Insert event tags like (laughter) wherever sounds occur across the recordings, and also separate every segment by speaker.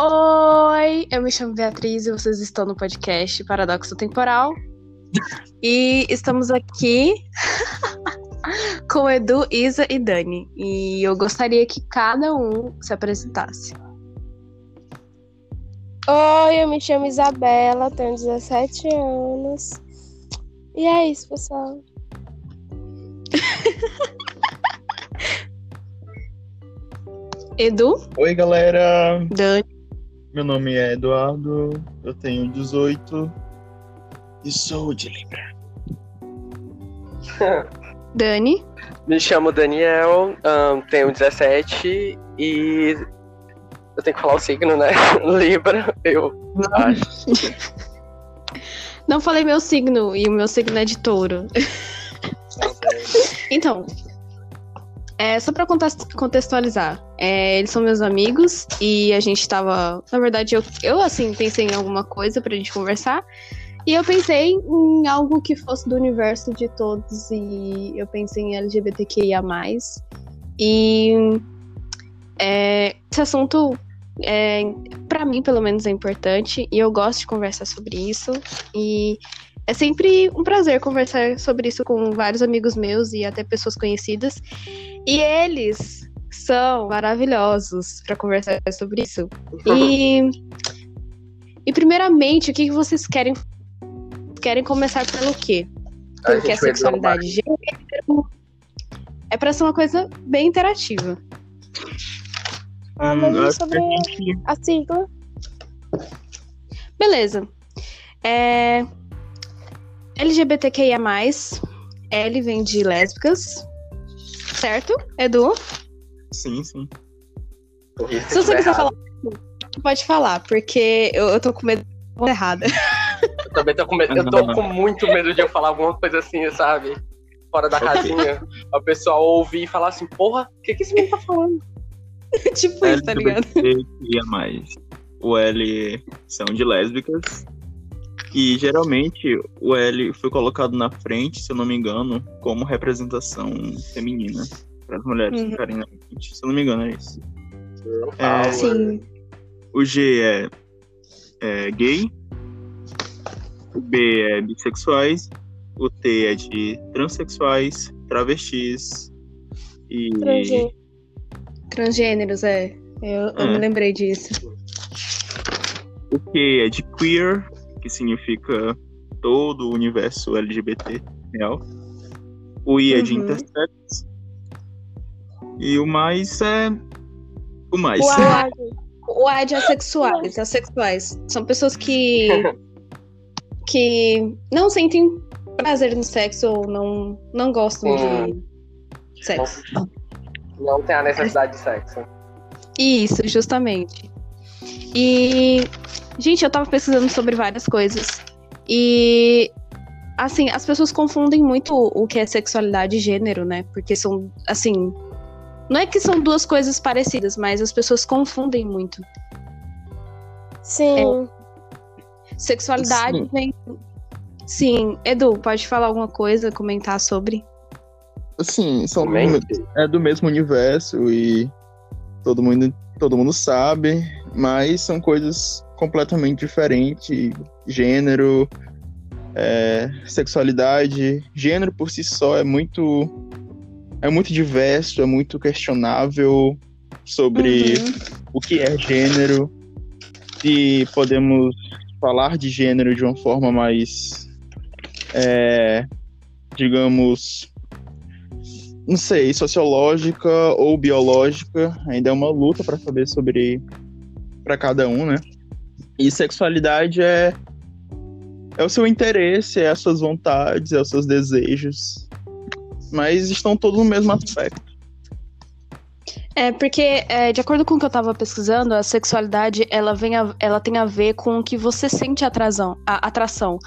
Speaker 1: Oi, eu me chamo Beatriz e vocês estão no podcast Paradoxo Temporal. e estamos aqui (laughs) com Edu, Isa e Dani. E eu gostaria que cada um se apresentasse.
Speaker 2: Oi, eu me chamo Isabela, tenho 17 anos. E é isso, pessoal. (laughs)
Speaker 1: Edu,
Speaker 3: Oi, galera!
Speaker 1: Dani,
Speaker 3: Meu nome é Eduardo, eu tenho 18 e sou de Libra. (laughs)
Speaker 1: Dani,
Speaker 4: Me chamo Daniel, ahn, tenho 17 e eu tenho que falar o signo, né? (laughs) Libra, eu acho.
Speaker 1: não falei meu signo e o meu signo é de touro. (laughs) Então, é, só pra contextualizar, é, eles são meus amigos e a gente tava. Na verdade, eu, eu assim, pensei em alguma coisa pra gente conversar. E eu pensei em algo que fosse do universo de todos e eu pensei em LGBTQIA. E é, esse assunto, é, para mim, pelo menos, é importante e eu gosto de conversar sobre isso. E é sempre um prazer conversar sobre isso com vários amigos meus e até pessoas conhecidas. E eles são maravilhosos para conversar sobre isso. E, e primeiramente, o que que vocês querem? Querem começar pelo quê?
Speaker 4: A gente vai
Speaker 1: sexualidade de gênero é para ser uma coisa bem interativa.
Speaker 2: Ah, mas
Speaker 3: Hum, acho que
Speaker 2: sobre
Speaker 3: a
Speaker 2: sigla?
Speaker 1: Beleza. É... LGBTQIA+, L vem de lésbicas, certo, Edu?
Speaker 3: Sim, sim.
Speaker 1: Se você quiser falar, pode falar, porque eu, eu tô com medo de errada.
Speaker 4: Eu também tô com medo. Eu tô com muito medo de eu falar alguma coisa assim, sabe? Fora da casinha. A pessoa ouvir e falar assim, porra, o que, que esse menino tá falando? (laughs)
Speaker 1: tipo isso, tá ligado?
Speaker 3: LGBTQIA+. O L são de lésbicas. E geralmente o L foi colocado na frente, se eu não me engano, como representação feminina. Para as mulheres
Speaker 1: Uhum.
Speaker 3: ficarem na frente. Se eu não me engano, é isso. É.
Speaker 1: Sim.
Speaker 3: O G é, é gay. O B é bissexuais. O T é de transexuais, travestis. E.
Speaker 2: Transgênero.
Speaker 1: Transgêneros, é. Eu, eu
Speaker 3: É.
Speaker 1: me lembrei disso.
Speaker 3: O Q é de queer, que significa todo o universo LGBT real. O I é de
Speaker 1: Uhum.
Speaker 3: intersex. E o mais é. O mais.
Speaker 2: O A, (laughs)
Speaker 1: O A é de assexuais. Assexuais são pessoas que. (laughs) que não sentem prazer no sexo ou não, não gostam de sexo.
Speaker 4: Não tem a necessidade de sexo.
Speaker 1: Isso, justamente. E, gente, eu tava pesquisando sobre várias coisas. E, assim, as pessoas confundem muito o que é sexualidade e gênero, né? Porque são, assim. Não é que são duas coisas parecidas, mas as pessoas confundem muito.
Speaker 2: sim.
Speaker 1: Sexualidade
Speaker 3: Sim.
Speaker 1: vem. Sim, Edu, pode falar alguma coisa, comentar sobre?
Speaker 3: Assim, são do, é do mesmo universo e todo mundo, todo mundo sabe, mas são coisas completamente diferentes. Gênero, é, sexualidade. Gênero por si só é muito. É muito diverso, é muito questionável sobre
Speaker 1: Uhum.
Speaker 3: o que é gênero, se podemos falar de gênero de uma forma mais, é, digamos, não sei, sociológica ou biológica, ainda é uma luta para saber sobre para cada um, né? E sexualidade é é o seu interesse, é as suas vontades, é os seus desejos, mas estão todos no mesmo aspecto.
Speaker 1: É, porque, é, de acordo com o que eu tava pesquisando, a sexualidade, ela, vem a- ela tem a ver com o que você sente atrasão, a, atração.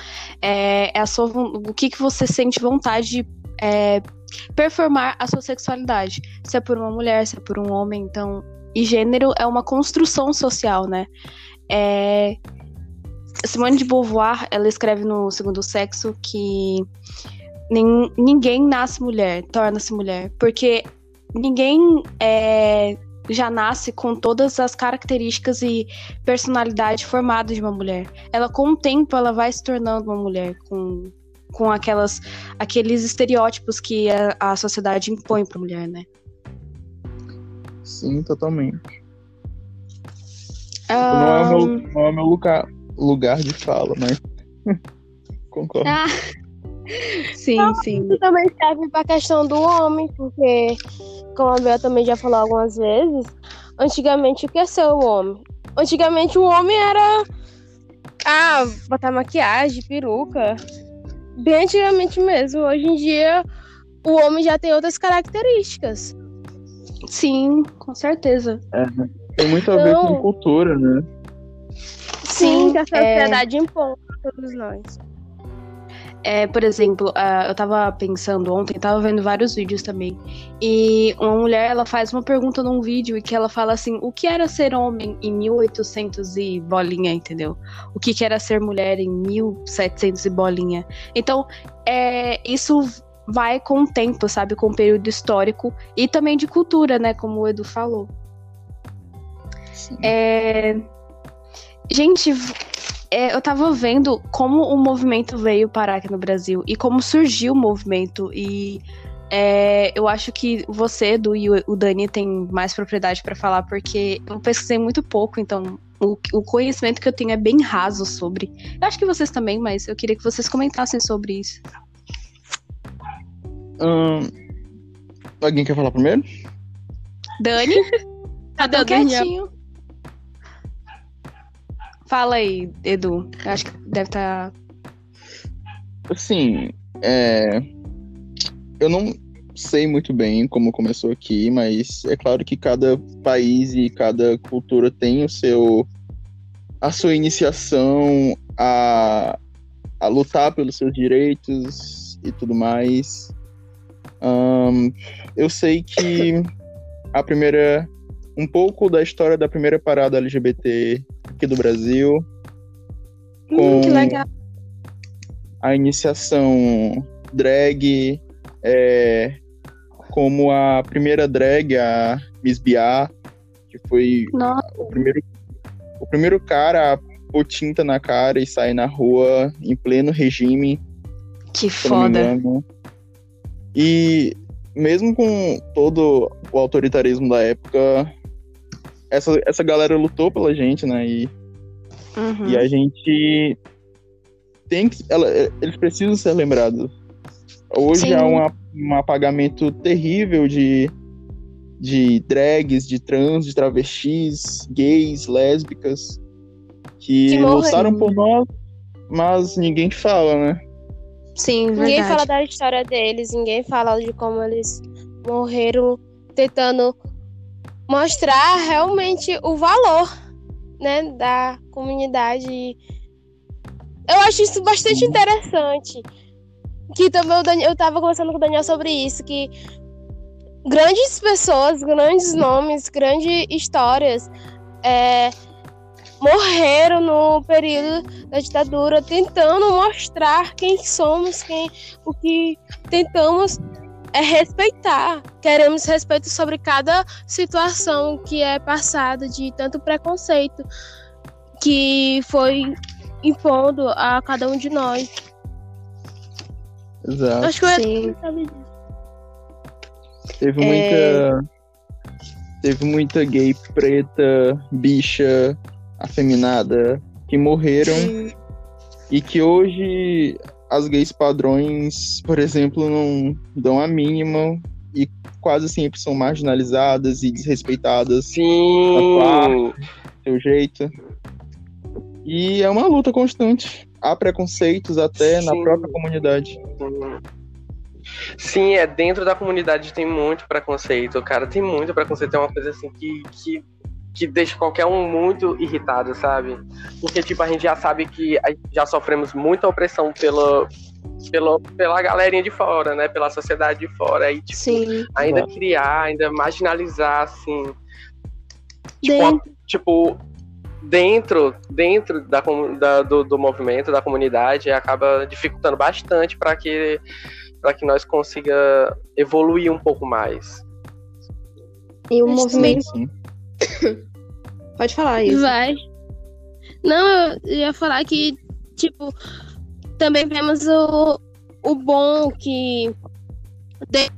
Speaker 1: É, é a sua, o que, que você sente vontade de é, performar a sua sexualidade. Se é por uma mulher, se é por um homem, então... E gênero é uma construção social, né? É, Simone de Beauvoir, ela escreve no Segundo Sexo que nin- ninguém nasce mulher, torna-se mulher, porque ninguém é, já nasce com todas as características e personalidade formada de uma mulher. Ela, com o tempo, ela vai se tornando uma mulher com, com aquelas, aqueles estereótipos que a, a sociedade impõe para mulher, né?
Speaker 3: Sim, totalmente.
Speaker 1: Um...
Speaker 3: Não, é o meu, não é meu lugar, lugar de fala, mas (laughs) concordo.
Speaker 1: Ah. Sim,
Speaker 2: Não,
Speaker 1: sim.
Speaker 2: Isso também serve para a questão do homem, porque, como a Bel também já falou algumas vezes, antigamente o que é ser o homem? Antigamente o homem era. Ah, botar maquiagem, peruca. Bem antigamente mesmo. Hoje em dia o homem já tem outras características.
Speaker 1: Sim, com certeza.
Speaker 3: Tem muito a ver
Speaker 2: Não.
Speaker 3: com cultura, né?
Speaker 2: Sim, que a
Speaker 1: é-
Speaker 2: sociedade impõe a todos nós.
Speaker 1: É, por exemplo, ah, eu tava pensando ontem, tava vendo vários vídeos também. E uma mulher, ela faz uma pergunta num vídeo e que ela fala assim: o que era ser homem em 1800 e bolinha, entendeu? O que, que era ser mulher em 1700 e bolinha. Então, é, isso vai com o tempo, sabe? Com o período histórico e também de cultura, né? Como o Edu falou.
Speaker 3: Sim.
Speaker 1: É... Gente, é, eu tava vendo como o movimento veio parar aqui no Brasil e como surgiu o movimento. E é, eu acho que você, Edu, e o Dani tem mais propriedade pra falar, porque eu pesquisei muito pouco, então o, o conhecimento que eu tenho é bem raso sobre. Eu acho que vocês também, mas eu queria que vocês comentassem sobre isso.
Speaker 3: Alguém quer falar primeiro?
Speaker 1: Dani? (laughs) Tá
Speaker 2: Cadê o
Speaker 1: tão
Speaker 2: Daniel?
Speaker 1: quietinho. Fala aí, Edu. Eu acho que deve estar.
Speaker 3: Assim, é... eu não sei muito bem como começou aqui, mas é claro que cada país e cada cultura tem o seu a sua iniciação a, a lutar pelos seus direitos e tudo mais. Ahn, eu sei que a primeira um pouco da história da primeira parada LGBT aqui do Brasil
Speaker 1: Hum, que
Speaker 3: Com-
Speaker 1: legal.
Speaker 3: a iniciação drag, é, como a primeira drag, a Miss Bia, que foi
Speaker 1: Nossa,
Speaker 3: o primeiro, o primeiro cara a pôr tinta na cara e sair na rua em pleno regime,
Speaker 1: que foda.
Speaker 3: E mesmo com todo o autoritarismo da época, essa, essa galera lutou pela gente, né? E
Speaker 1: Uhum.
Speaker 3: e a gente tem que. ela- eles precisam ser lembrados. Hoje
Speaker 1: Sim.
Speaker 3: há uma- um apagamento terrível de, de drags, de trans, de travestis, gays, lésbicas, que,
Speaker 2: Que
Speaker 3: lutaram por nós, mas ninguém fala, né?
Speaker 1: Sim, verdade.
Speaker 2: Ninguém fala da história deles, ninguém fala de como eles morreram tentando mostrar realmente o valor, né, da comunidade. Eu acho isso bastante interessante. Que também Daniel, eu tava conversando com o Daniel sobre isso, que grandes pessoas, grandes nomes, grandes histórias é, morreram no período da ditadura tentando mostrar quem somos, quem o que tentamos é respeitar. Queremos respeito sobre cada situação que é passada de tanto preconceito que foi impondo a cada um de nós.
Speaker 3: Exato.
Speaker 2: Acho que eu ia
Speaker 1: Sim.
Speaker 3: Teve
Speaker 1: É.
Speaker 3: muita. Teve muita gay preta, bicha, afeminada, que morreram e que hoje as gays padrões, por exemplo, não dão a mínima e quase sempre são marginalizadas e desrespeitadas
Speaker 4: Sim.
Speaker 3: do seu jeito. E é uma luta constante. Há preconceitos até na
Speaker 4: Sim.
Speaker 3: própria comunidade.
Speaker 4: Sim, é dentro da comunidade tem muito preconceito, cara. Tem muito preconceito. É uma coisa assim que, que, que deixa qualquer um muito irritado, sabe? Porque, tipo, a gente já sabe que a- já sofremos muita opressão pela, pela, pela galerinha de fora, né? Pela sociedade de fora. E, tipo,
Speaker 1: Sim.
Speaker 4: ainda
Speaker 3: Exato.
Speaker 4: criar, ainda marginalizar, assim. Tipo,
Speaker 1: Dentro.
Speaker 4: tipo, dentro, dentro da, da- do, do movimento, da comunidade, acaba dificultando bastante para que, pra que nós consiga evoluir um pouco mais.
Speaker 1: E o movimento.
Speaker 3: Sim, (coughs)
Speaker 1: Pode falar isso.
Speaker 2: Vai. Não, eu ia falar que, tipo, também vemos o, o bom que tem-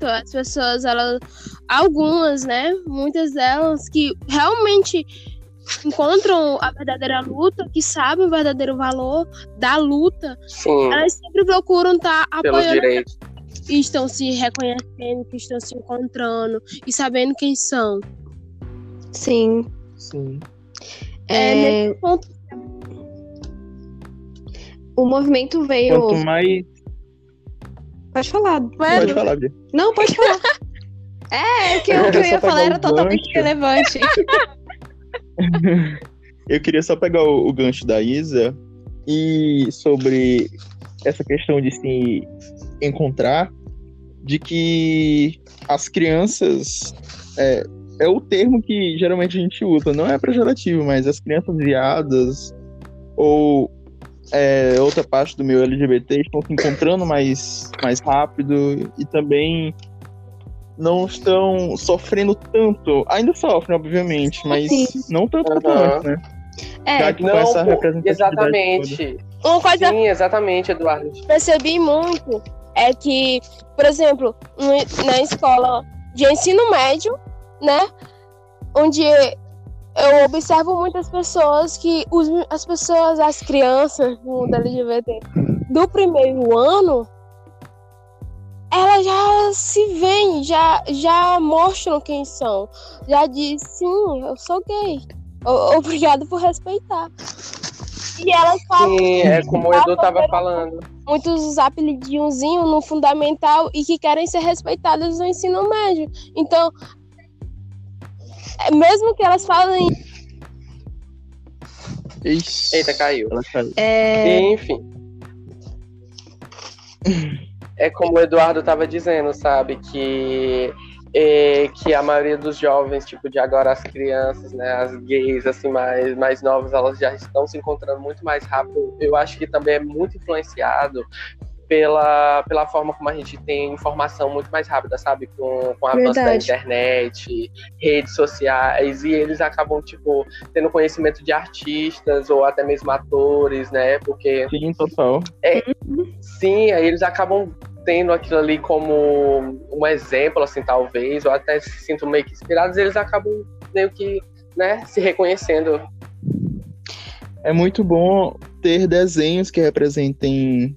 Speaker 2: as pessoas, elas, algumas, né? Muitas delas que realmente encontram a verdadeira luta, que sabem o verdadeiro valor da luta,
Speaker 4: Sim,
Speaker 2: elas sempre procuram estar
Speaker 4: pelos
Speaker 2: apoiando e estão se reconhecendo, que estão se encontrando e sabendo quem são.
Speaker 1: Sim.
Speaker 3: sim.
Speaker 2: É,
Speaker 1: É,
Speaker 2: ponto,
Speaker 1: o movimento veio.
Speaker 3: Quanto mais.
Speaker 1: Pode falar.
Speaker 3: Pode falar, Bia.
Speaker 1: Não, pode falar. (laughs) É, que o que eu ia falar era totalmente relevante. (laughs)
Speaker 3: Eu queria só pegar o, o gancho da Isa e sobre essa questão de se encontrar, de que as crianças é, é o termo que geralmente a gente usa, não é pejorativo, mas as crianças viadas ou é, outra parte do meu LGBT estão se encontrando mais, mais rápido e também não estão sofrendo tanto. Ainda sofrem, obviamente, mas
Speaker 1: Sim.
Speaker 3: não tanto quanto
Speaker 4: Aham.
Speaker 3: antes, né?
Speaker 1: É,
Speaker 3: Já que com
Speaker 4: Não,
Speaker 3: essa
Speaker 4: exatamente.
Speaker 2: uma coisa
Speaker 4: Sim, exatamente, Eduardo.
Speaker 2: percebi muito é que, por exemplo, na escola de ensino médio, né? Onde eu observo muitas pessoas que os, as pessoas, as crianças do mundo LGBT do primeiro ano, elas já se veem, já, já mostram quem são. Já diz, sim, eu sou gay. O- Obrigado por respeitar. E elas falam
Speaker 4: Sim, é como o Edu tava falando.
Speaker 2: muitos apelidinhozinhos no fundamental e que querem ser respeitadas no ensino médio. Então, mesmo que elas falem
Speaker 3: Ixi,
Speaker 4: Eita, caiu.
Speaker 1: é,
Speaker 4: Enfim. É como o Eduardo estava dizendo, sabe? Que, é, que a maioria dos jovens, tipo, de agora as crianças, né? As gays, assim, mais, mais novas, elas já estão se encontrando muito mais rápido. Eu acho que também é muito influenciado pela, pela forma como a gente tem informação muito mais rápida, sabe? Com, com o avanço da internet, redes sociais, e eles acabam, tipo, tendo conhecimento de artistas ou até mesmo atores, né? Porque
Speaker 3: Sim, total.
Speaker 4: Sim, aí eles acabam tendo aquilo ali como um exemplo, assim, talvez, ou até se sintam meio que inspirados, eles acabam meio que, né, se reconhecendo.
Speaker 3: É muito bom ter desenhos que representem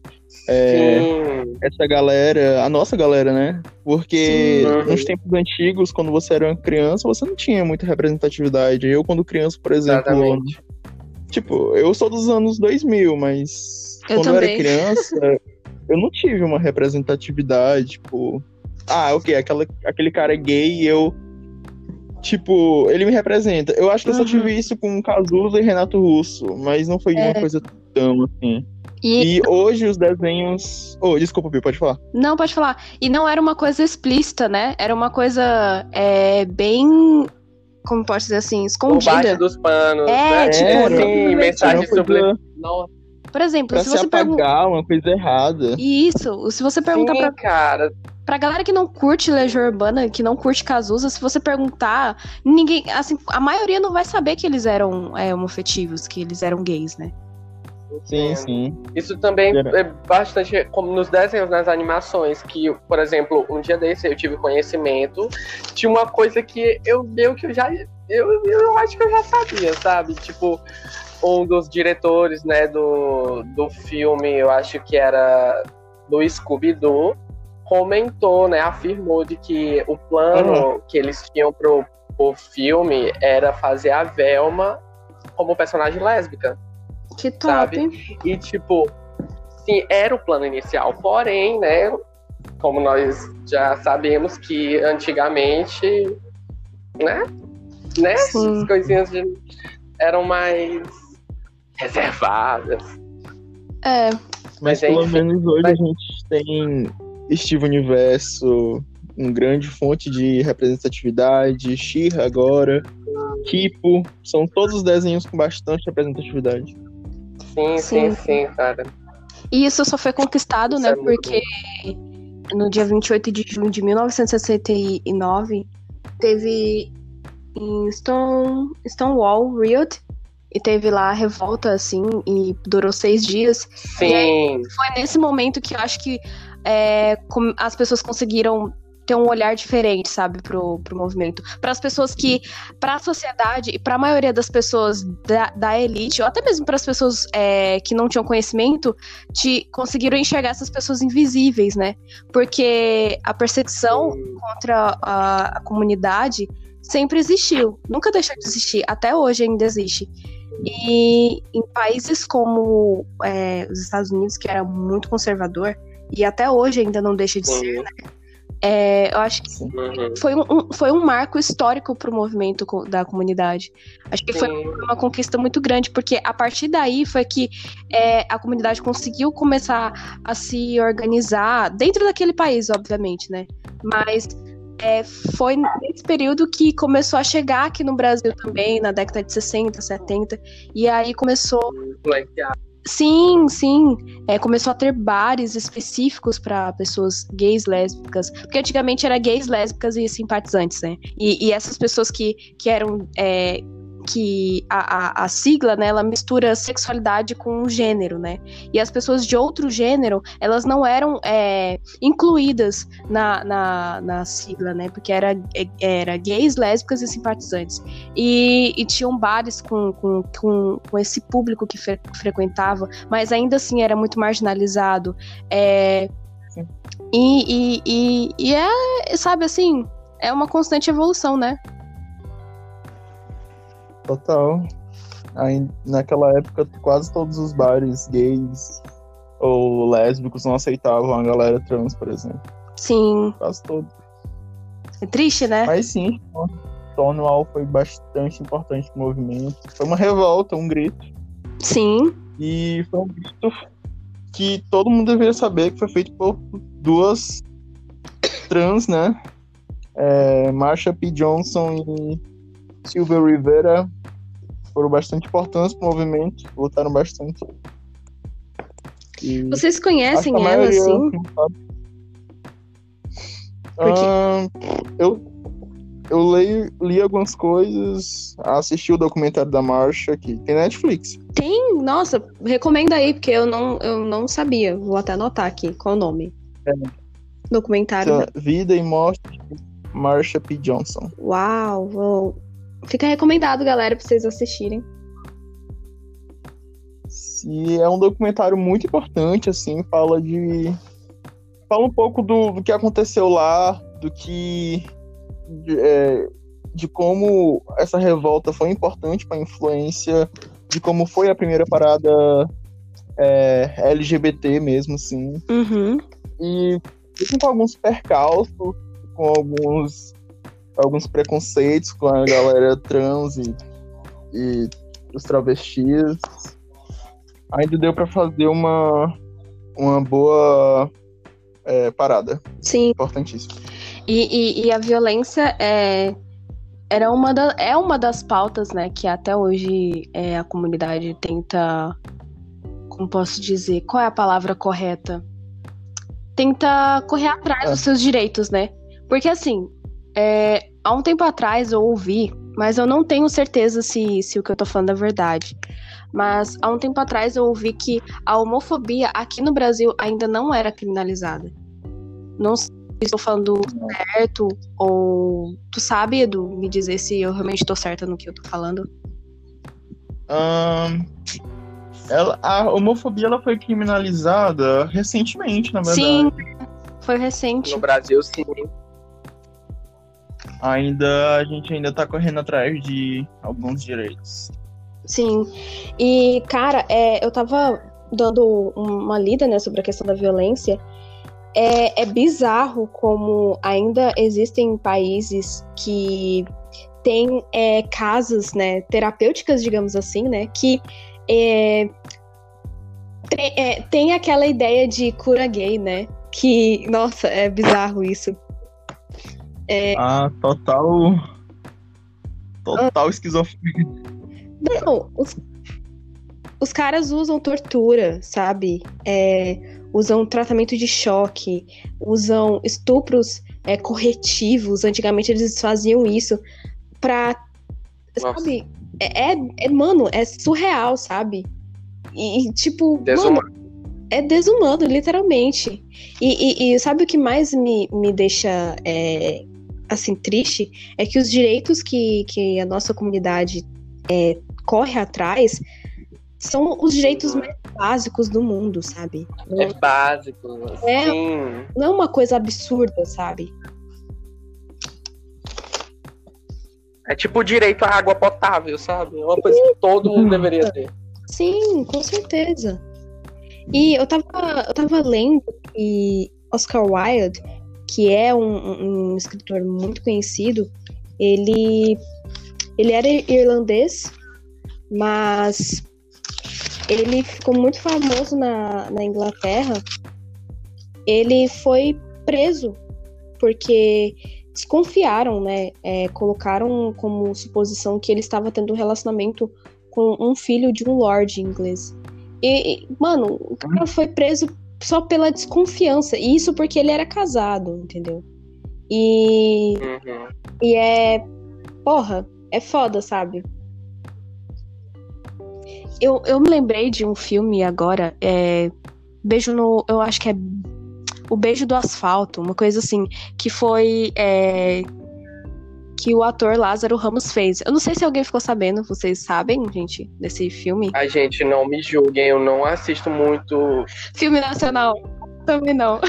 Speaker 3: É, essa galera, a nossa galera, né? Porque
Speaker 4: Sim.
Speaker 3: nos tempos antigos, quando você era uma criança, você não tinha muita representatividade. Eu, quando criança, por exemplo,
Speaker 4: exatamente.
Speaker 3: tipo, eu sou dos anos 2000, mas
Speaker 1: Eu
Speaker 3: quando eu era
Speaker 1: também.
Speaker 3: criança, eu não tive uma representatividade, tipo, ah, ok, aquela, aquele cara é gay e eu, tipo, ele me representa. Eu acho que eu só
Speaker 1: Uhum.
Speaker 3: tive isso com Cazuza e Renato Russo, mas não foi
Speaker 1: É.
Speaker 3: uma coisa tão assim.
Speaker 1: E,
Speaker 3: E hoje os desenhos. Oh, desculpa, Pi, pode falar.
Speaker 1: não, pode falar. E não era uma coisa explícita, né? Era uma coisa é, bem. Como posso dizer assim?
Speaker 4: Por baixo
Speaker 1: Escondida.
Speaker 4: dos panos.
Speaker 1: É,
Speaker 4: né?
Speaker 1: tipo,
Speaker 3: não-
Speaker 4: sim, mensagem subliminar. Nossa,
Speaker 1: Por exemplo,
Speaker 3: pra
Speaker 1: se
Speaker 3: se
Speaker 1: você perguntar.
Speaker 3: uma coisa errada.
Speaker 1: Isso, se você perguntar
Speaker 4: sim,
Speaker 1: pra,
Speaker 4: cara.
Speaker 1: pra galera que não curte Legião Urbana, que não curte Cazuza, se você perguntar, ninguém. Assim, a maioria não vai saber que eles eram é, homofetivos, que eles eram gays, né?
Speaker 3: Sim, sim.
Speaker 4: Isso também é bastante como nos desenhos, nas animações, que, por exemplo, um dia desse eu tive conhecimento de uma coisa que eu meio que eu já. Eu, eu acho que eu já sabia, sabe? Tipo, um dos diretores, né, do, do filme, eu acho que era do Scooby-Doo, comentou, né, afirmou de que o plano que eles tinham pro, pro filme era fazer a Velma como personagem lésbica.
Speaker 1: Que top.
Speaker 4: Sabe? E, tipo, sim, era o plano inicial. Porém, né, como nós já sabemos que antigamente, né, né,
Speaker 1: Sim.
Speaker 4: as coisinhas de- eram mais reservadas.
Speaker 1: É,
Speaker 3: Mas
Speaker 4: Mas
Speaker 3: pelo
Speaker 4: enfim,
Speaker 3: menos hoje
Speaker 4: mas-
Speaker 3: a gente tem Steve Universo, um grande fonte de representatividade, Shira agora, Kipo, são todos desenhos com bastante representatividade.
Speaker 4: Sim,
Speaker 1: Sim.
Speaker 4: sim, sim, cara.
Speaker 1: E isso só foi conquistado,
Speaker 4: Isso
Speaker 1: né?
Speaker 4: é
Speaker 1: porque no dia 28 de junho de 1969, teve em Stone, Stonewall Riot, e teve lá a revolta, assim, e durou seis dias.
Speaker 4: Sim.
Speaker 1: Foi nesse momento que eu acho que é, as pessoas conseguiram ter um olhar diferente, sabe, pro, pro movimento. Para as pessoas que, para a sociedade e para a maioria das pessoas da, da elite, ou até mesmo para as pessoas é, que não tinham conhecimento, de, conseguiram enxergar essas pessoas invisíveis, né? Porque a perseguição contra a, a comunidade sempre existiu, nunca deixou de existir, até hoje ainda existe. E em países como é, os Estados Unidos, que era muito conservador, e até hoje ainda não deixa de ser,
Speaker 4: Uhum.
Speaker 1: né? É, eu acho que
Speaker 4: Uhum.
Speaker 1: foi um, foi um marco histórico para o movimento da comunidade. Acho que foi
Speaker 4: Sim.
Speaker 1: uma conquista muito grande, porque a partir daí foi que é, a comunidade conseguiu começar a se organizar dentro daquele país, obviamente, né? Mas é, foi nesse período que começou a chegar aqui no Brasil também, na década de 60, 70, e aí começou
Speaker 4: Influenciar.
Speaker 1: Sim, sim. É, começou a ter bares específicos para pessoas gays, lésbicas. Porque antigamente era gays, lésbicas e simpatizantes, né? E, e essas pessoas que, que eram. é, que a, a, a sigla, né, ela mistura sexualidade com gênero, né? E as pessoas de outro gênero, elas não eram é, incluídas na, na, na sigla, né? Porque era, era gays, lésbicas e simpatizantes. E, e tinham bares com, com, com, com esse público que fre- frequentava, mas ainda assim era muito marginalizado. É, e, e, e, e é, sabe assim, é uma constante evolução, né?
Speaker 3: Total. Aí, naquela época, quase todos os bares gays ou lésbicos não aceitavam a galera trans, por exemplo.
Speaker 1: Sim.
Speaker 3: Quase todos.
Speaker 1: É triste, né?
Speaker 3: Mas sim, Stonewall foi bastante importante no movimento. Foi uma revolta, um grito.
Speaker 1: Sim.
Speaker 3: E foi um grito que todo mundo deveria saber que foi feito por duas trans, né? É, Marsha P. Johnson e Silvia Rivera foram bastante importantes pro movimento, lutaram bastante. E
Speaker 1: Vocês conhecem ela,
Speaker 3: maioria
Speaker 1: assim? Porque-
Speaker 3: Ah, eu eu leio, li algumas coisas, assisti o documentário da Marsha, que tem Netflix.
Speaker 1: Tem? Nossa, recomenda aí, porque eu não, eu não sabia. Vou até anotar aqui qual o nome. Documentário.
Speaker 3: Então, Vida e Morte Marsha P. Johnson.
Speaker 1: Uau, vou... Fica recomendado, galera, pra vocês assistirem.
Speaker 3: E é um documentário muito importante, assim, fala de. Fala um pouco do, do que aconteceu lá, do que. De, é, de como essa revolta foi importante para a influência, de como foi a primeira parada é, LGBT mesmo, assim.
Speaker 1: Uhum.
Speaker 3: E com alguns percalços, com alguns, alguns preconceitos com a galera trans e, e os travestis, ainda deu pra fazer uma, uma boa é, parada.
Speaker 1: Sim.
Speaker 3: Importantíssimo.
Speaker 1: E, e, e a violência é, era uma da, é uma das pautas, né, que até hoje é, a comunidade tenta. Como posso dizer? Qual é a palavra correta? Tenta correr atrás
Speaker 3: É.
Speaker 1: dos seus direitos, né? Porque assim, é, há um tempo atrás eu ouvi, mas eu não tenho certeza se, se o que eu tô falando é verdade. Mas há um tempo atrás eu ouvi que a homofobia aqui no Brasil ainda não era criminalizada. Não sei se estou falando certo ou tu sabe, Edu, me dizer se eu realmente tô certa no que eu tô falando.
Speaker 3: Ahn, ela, a homofobia ela foi criminalizada recentemente, na verdade.
Speaker 1: Sim, foi recente.
Speaker 4: No Brasil, sim.
Speaker 3: Ainda a gente ainda tá correndo atrás de alguns direitos.
Speaker 1: Sim. E, cara, é, eu tava dando uma lida, né, sobre a questão da violência. É, é bizarro como ainda existem países que têm é, casas, né, terapêuticas, digamos assim, né, que é, tem, é, tem aquela ideia de cura gay, né, que, nossa, é bizarro isso.
Speaker 3: Ah, total. Total esquizofrenia.
Speaker 1: Não, os, os caras usam tortura, sabe? É, usam tratamento de choque, usam estupros é, corretivos. Antigamente eles faziam isso pra.
Speaker 4: Nossa.
Speaker 1: Sabe? É, é, é- mano, é surreal, sabe? E, e, tipo, mano, é desumano, literalmente. E, e- e sabe o que mais me, me deixa é, assim triste? É que os direitos que, que a nossa comunidade é, corre atrás são os direitos mais básicos do mundo, sabe? Não,
Speaker 4: É básico.
Speaker 1: É.
Speaker 4: Sim.
Speaker 1: não é uma coisa absurda, sabe?
Speaker 4: É tipo o direito à água potável, sabe? É uma coisa que todo mundo deveria ter.
Speaker 1: Sim, com certeza. E eu tava, eu tava lendo que Oscar Wilde, que é um, um- escritor muito conhecido, ele, ele era irlandês, mas ele ficou muito famoso na, na Inglaterra. Ele foi preso porque desconfiaram, né? é, colocaram como suposição que ele estava tendo um relacionamento com um filho de um lord inglês. E, e, mano, o cara foi preso só pela desconfiança. E isso porque ele era casado, entendeu? E,
Speaker 4: Uhum.
Speaker 1: e é. Porra, é foda, sabe? Eu, eu me lembrei de um filme agora, é. Beijo no. Eu acho que é. O Beijo do Asfalto, uma coisa assim. Que foi. é, que o ator Lázaro Ramos fez. Eu não sei se alguém ficou sabendo, vocês sabem, gente, desse filme?
Speaker 4: A gente não me julguem, eu não assisto muito
Speaker 1: Filme nacional. Também não.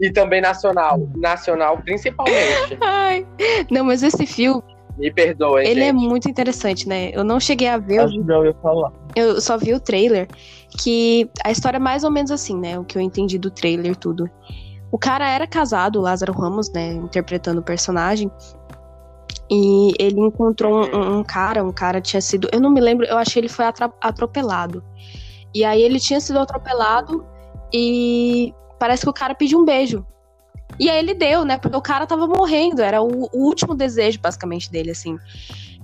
Speaker 4: E também nacional. Nacional, principalmente.
Speaker 1: Ai. Não, mas esse filme,
Speaker 4: Me perdoem,
Speaker 1: ele é
Speaker 4: gente.
Speaker 1: muito interessante, né? Eu não cheguei a ver, eu
Speaker 3: Acho ouviu falar.
Speaker 1: Eu só vi o trailer, que a história é mais ou menos assim, né? O que eu entendi do trailer, tudo. O cara era casado, o Lázaro Ramos, né? Interpretando o personagem. E ele encontrou um, um cara, um cara tinha sido. Eu não me lembro, eu achei que ele foi atropelado. E aí ele tinha sido atropelado e parece que o cara pediu um beijo. E aí ele deu, né? Porque o cara tava morrendo, era o, o último desejo, basicamente, dele, assim.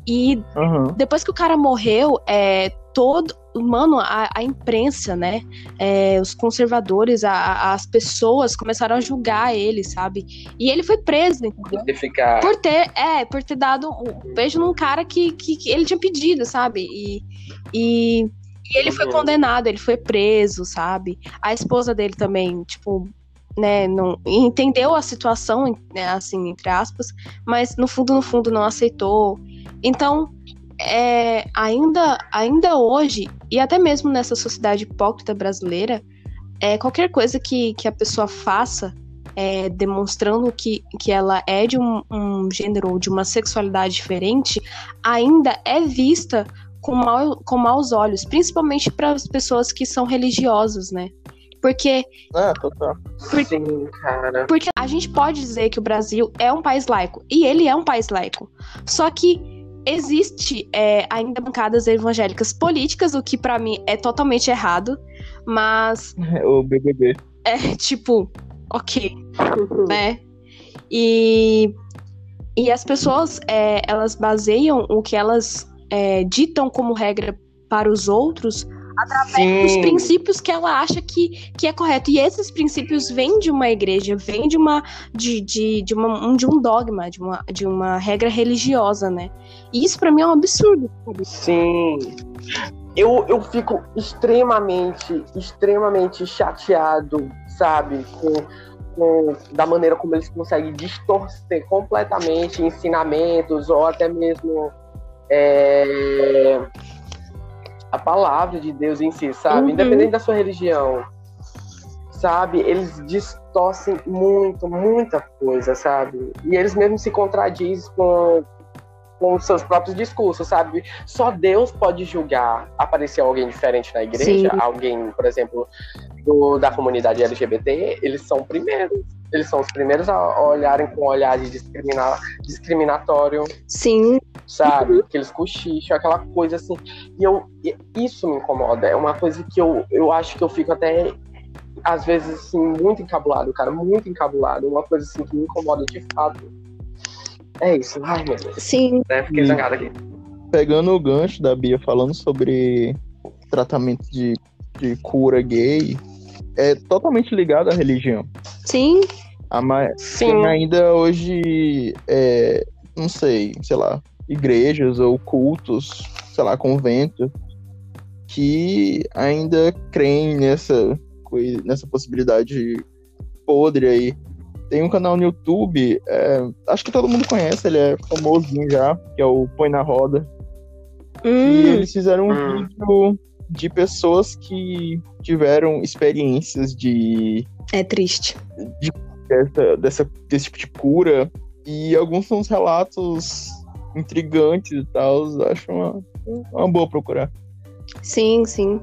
Speaker 1: E
Speaker 3: Aham.
Speaker 1: depois que o cara morreu, é, todo. Mano, a, a imprensa, né? é, os conservadores, a- a- as pessoas começaram a julgar ele, sabe? E ele foi preso, entendeu? Por ter, é, por ter dado um beijo num cara que, que, que ele tinha pedido, sabe? E, e, e ele foi
Speaker 4: Uhum.
Speaker 1: condenado, ele foi preso, sabe? A esposa dele também, tipo, né, não entendeu a situação, né, assim, entre aspas, mas no fundo, no fundo, não aceitou. Então, é, ainda, ainda hoje, e até mesmo nessa sociedade hipócrita brasileira, é, qualquer coisa que, que a pessoa faça é, demonstrando que, que ela é de um, um gênero ou de uma sexualidade diferente, ainda é vista com, mau, com maus olhos, principalmente para as pessoas que são religiosas, né? Porque,
Speaker 3: Ah, total.
Speaker 4: Sim, cara.
Speaker 1: porque a gente pode dizer que o Brasil é um país laico, e ele é um país laico. Só que existe é, ainda bancadas evangélicas políticas, o que para mim é totalmente errado, mas (laughs)
Speaker 3: O BBB.
Speaker 1: é tipo, ok, (laughs) né? E, e as pessoas, é, elas baseiam o que elas é, ditam como regra para os outros os
Speaker 4: Sim.
Speaker 1: princípios que ela acha que, que é correto. E esses princípios vêm de uma igreja, vêm de uma de, de, de, uma, um, de um dogma, de uma, de uma regra religiosa, né? E isso pra mim é um absurdo. sabe?
Speaker 4: Sim. Eu, eu fico extremamente, extremamente chateado, sabe, com, com da maneira como eles conseguem distorcer completamente ensinamentos ou até mesmo é, a palavra de Deus em si, sabe?
Speaker 1: Uhum.
Speaker 4: Independente da sua religião, sabe? Eles distorcem muito, muita coisa, sabe? E eles mesmos se contradizem com, com os seus próprios discursos, sabe? Só Deus pode julgar aparecer alguém diferente na igreja,
Speaker 1: Sim.
Speaker 4: alguém, por exemplo, do, da comunidade LGBT, eles são primeiros. Eles são os primeiros a olharem com um olhar de discriminar, discriminatório,
Speaker 1: Sim,
Speaker 4: sabe?
Speaker 1: Uhum.
Speaker 4: Aqueles cochichos, aquela coisa assim. E eu, e isso me incomoda. É uma coisa que eu, eu acho que eu fico até, às vezes, assim, muito encabulado, cara, muito encabulado. Uma coisa assim que me incomoda de fato. É isso. Ai, meu Deus.
Speaker 1: sim,
Speaker 4: Né? Fiquei zangado aqui.
Speaker 3: Pegando o gancho da Bia falando sobre tratamento de, de cura gay, é totalmente ligado à religião.
Speaker 1: sim.
Speaker 3: A ma...
Speaker 4: Sim.
Speaker 3: Tem ainda hoje, é, não sei, sei lá, igrejas ou cultos, sei lá, conventos, que ainda creem nessa, nessa possibilidade podre aí. Tem um canal no YouTube, é, acho que todo mundo conhece, ele é famosinho já, que é o Põe na Roda. E
Speaker 1: Hum,
Speaker 3: eles fizeram um
Speaker 4: Hum.
Speaker 3: vídeo de pessoas que tiveram experiências de
Speaker 1: é triste.
Speaker 3: dessa, dessa, desse tipo de cura. E alguns são uns relatos intrigantes e tal. Acho uma, uma boa procurar.
Speaker 1: Sim, sim.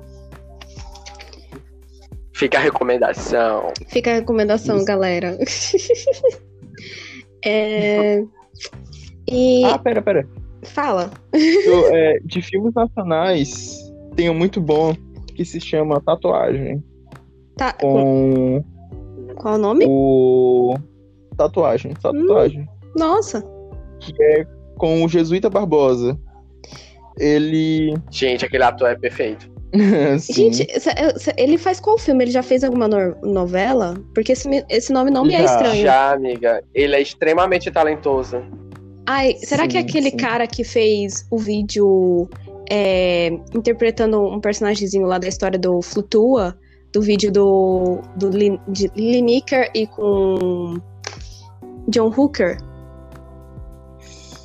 Speaker 4: Fica a recomendação.
Speaker 1: Fica a recomendação,
Speaker 3: Isso.
Speaker 1: galera. (laughs) É, E
Speaker 3: Ah, pera, pera.
Speaker 1: fala.
Speaker 3: Eu, é, de filmes nacionais, tem um muito bom que se chama Tatuagem.
Speaker 1: Tá, com- qual o nome?
Speaker 3: o. Tatuagem. Tatuagem.
Speaker 1: Nossa.
Speaker 3: Com o Jesuíta Barbosa. Ele.
Speaker 4: Gente, aquele ator é perfeito. (laughs)
Speaker 3: Sim.
Speaker 1: Gente, ele faz qual filme? Ele já fez alguma no- novela? Porque esse, esse nome não me é estranho.
Speaker 4: Já, amiga. Ele é extremamente talentoso.
Speaker 1: Ai, será que é
Speaker 3: Sim,
Speaker 1: aquele
Speaker 3: sim.
Speaker 1: cara que fez o vídeo é, interpretando um personagemzinho lá da história do Flutua? Do vídeo do, do Lin- de Lineker e com John Hooker?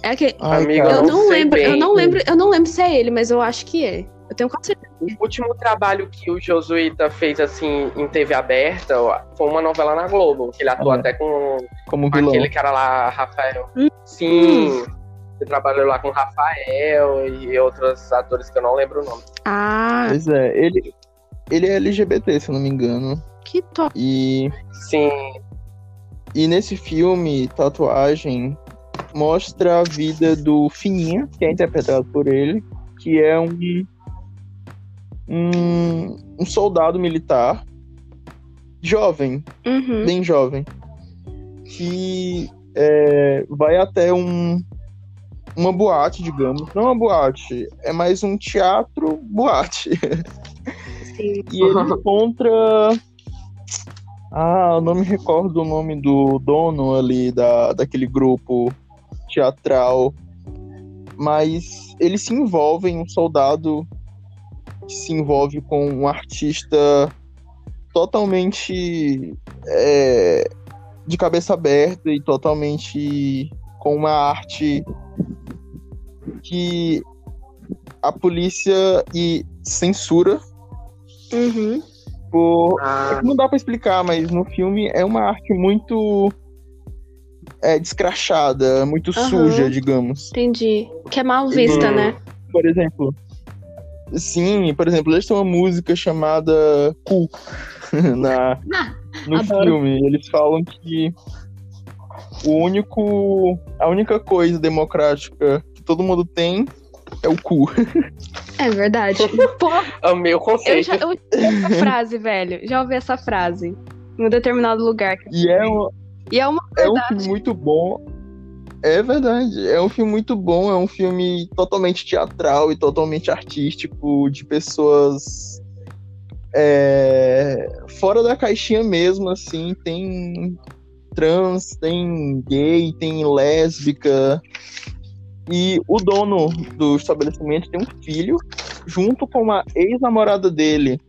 Speaker 1: É aquele,
Speaker 3: Ai,
Speaker 4: Amiga,
Speaker 1: eu
Speaker 4: não
Speaker 1: não lembro, eu não lembro, eu não lembro se é ele, mas eu acho que é. Eu tenho quase certeza.
Speaker 4: O último trabalho que o Josuíta fez, assim, em TV aberta, foi uma novela na Globo. Que ele atuou
Speaker 3: Ah.
Speaker 4: até com,
Speaker 3: Como
Speaker 4: com aquele cara lá, Rafael.
Speaker 1: Hum.
Speaker 4: Sim. Ele trabalhou lá com o Rafael e outros atores que eu não lembro o nome.
Speaker 1: Ah,
Speaker 3: Pois é, ele, ele é LGBT, se eu não me engano.
Speaker 1: que top.
Speaker 3: E,
Speaker 4: Sim.
Speaker 3: e nesse filme, Tatuagem, mostra a vida do Fininha, que é interpretado por ele, que é um, um, um soldado militar jovem,
Speaker 1: Uhum.
Speaker 3: bem jovem, que é, vai até um, uma boate, digamos. Não uma boate, é mais um teatro boate.
Speaker 1: Sim. (laughs)
Speaker 3: E ele encontra. Ah, eu não me recordo o nome do dono ali da, daquele grupo teatral. Mas ele se envolve em um soldado que se envolve com um artista totalmente é, de cabeça aberta e totalmente com uma arte que a polícia e censura
Speaker 1: Uhum.
Speaker 3: por é
Speaker 4: Ah,
Speaker 3: que não dá pra explicar, mas no filme é uma arte muito é, descrachada, muito
Speaker 1: Aham.
Speaker 3: suja, digamos.
Speaker 1: Entendi. Que é mal vista,
Speaker 4: Hum.
Speaker 1: né?
Speaker 3: Por exemplo, sim, por exemplo, eles têm uma música chamada Cu (laughs) na,
Speaker 1: Ah,
Speaker 3: no
Speaker 1: adoro.
Speaker 3: filme. Eles falam que o único, a única coisa democrática todo mundo tem é o cu.
Speaker 1: É verdade. (laughs)
Speaker 4: Amei o
Speaker 1: eu
Speaker 4: conceito.
Speaker 1: já eu ouvi essa frase, velho. Já ouvi essa frase. Em um determinado lugar.
Speaker 3: E é, um-
Speaker 1: E é uma
Speaker 3: é um
Speaker 1: verdade.
Speaker 3: filme muito bom. É verdade, é um filme muito bom, é um filme totalmente teatral e totalmente artístico, de pessoas é, fora da caixinha mesmo, assim, tem trans, tem gay, tem lésbica. E o dono do estabelecimento tem um filho, junto com uma ex-namorada dele.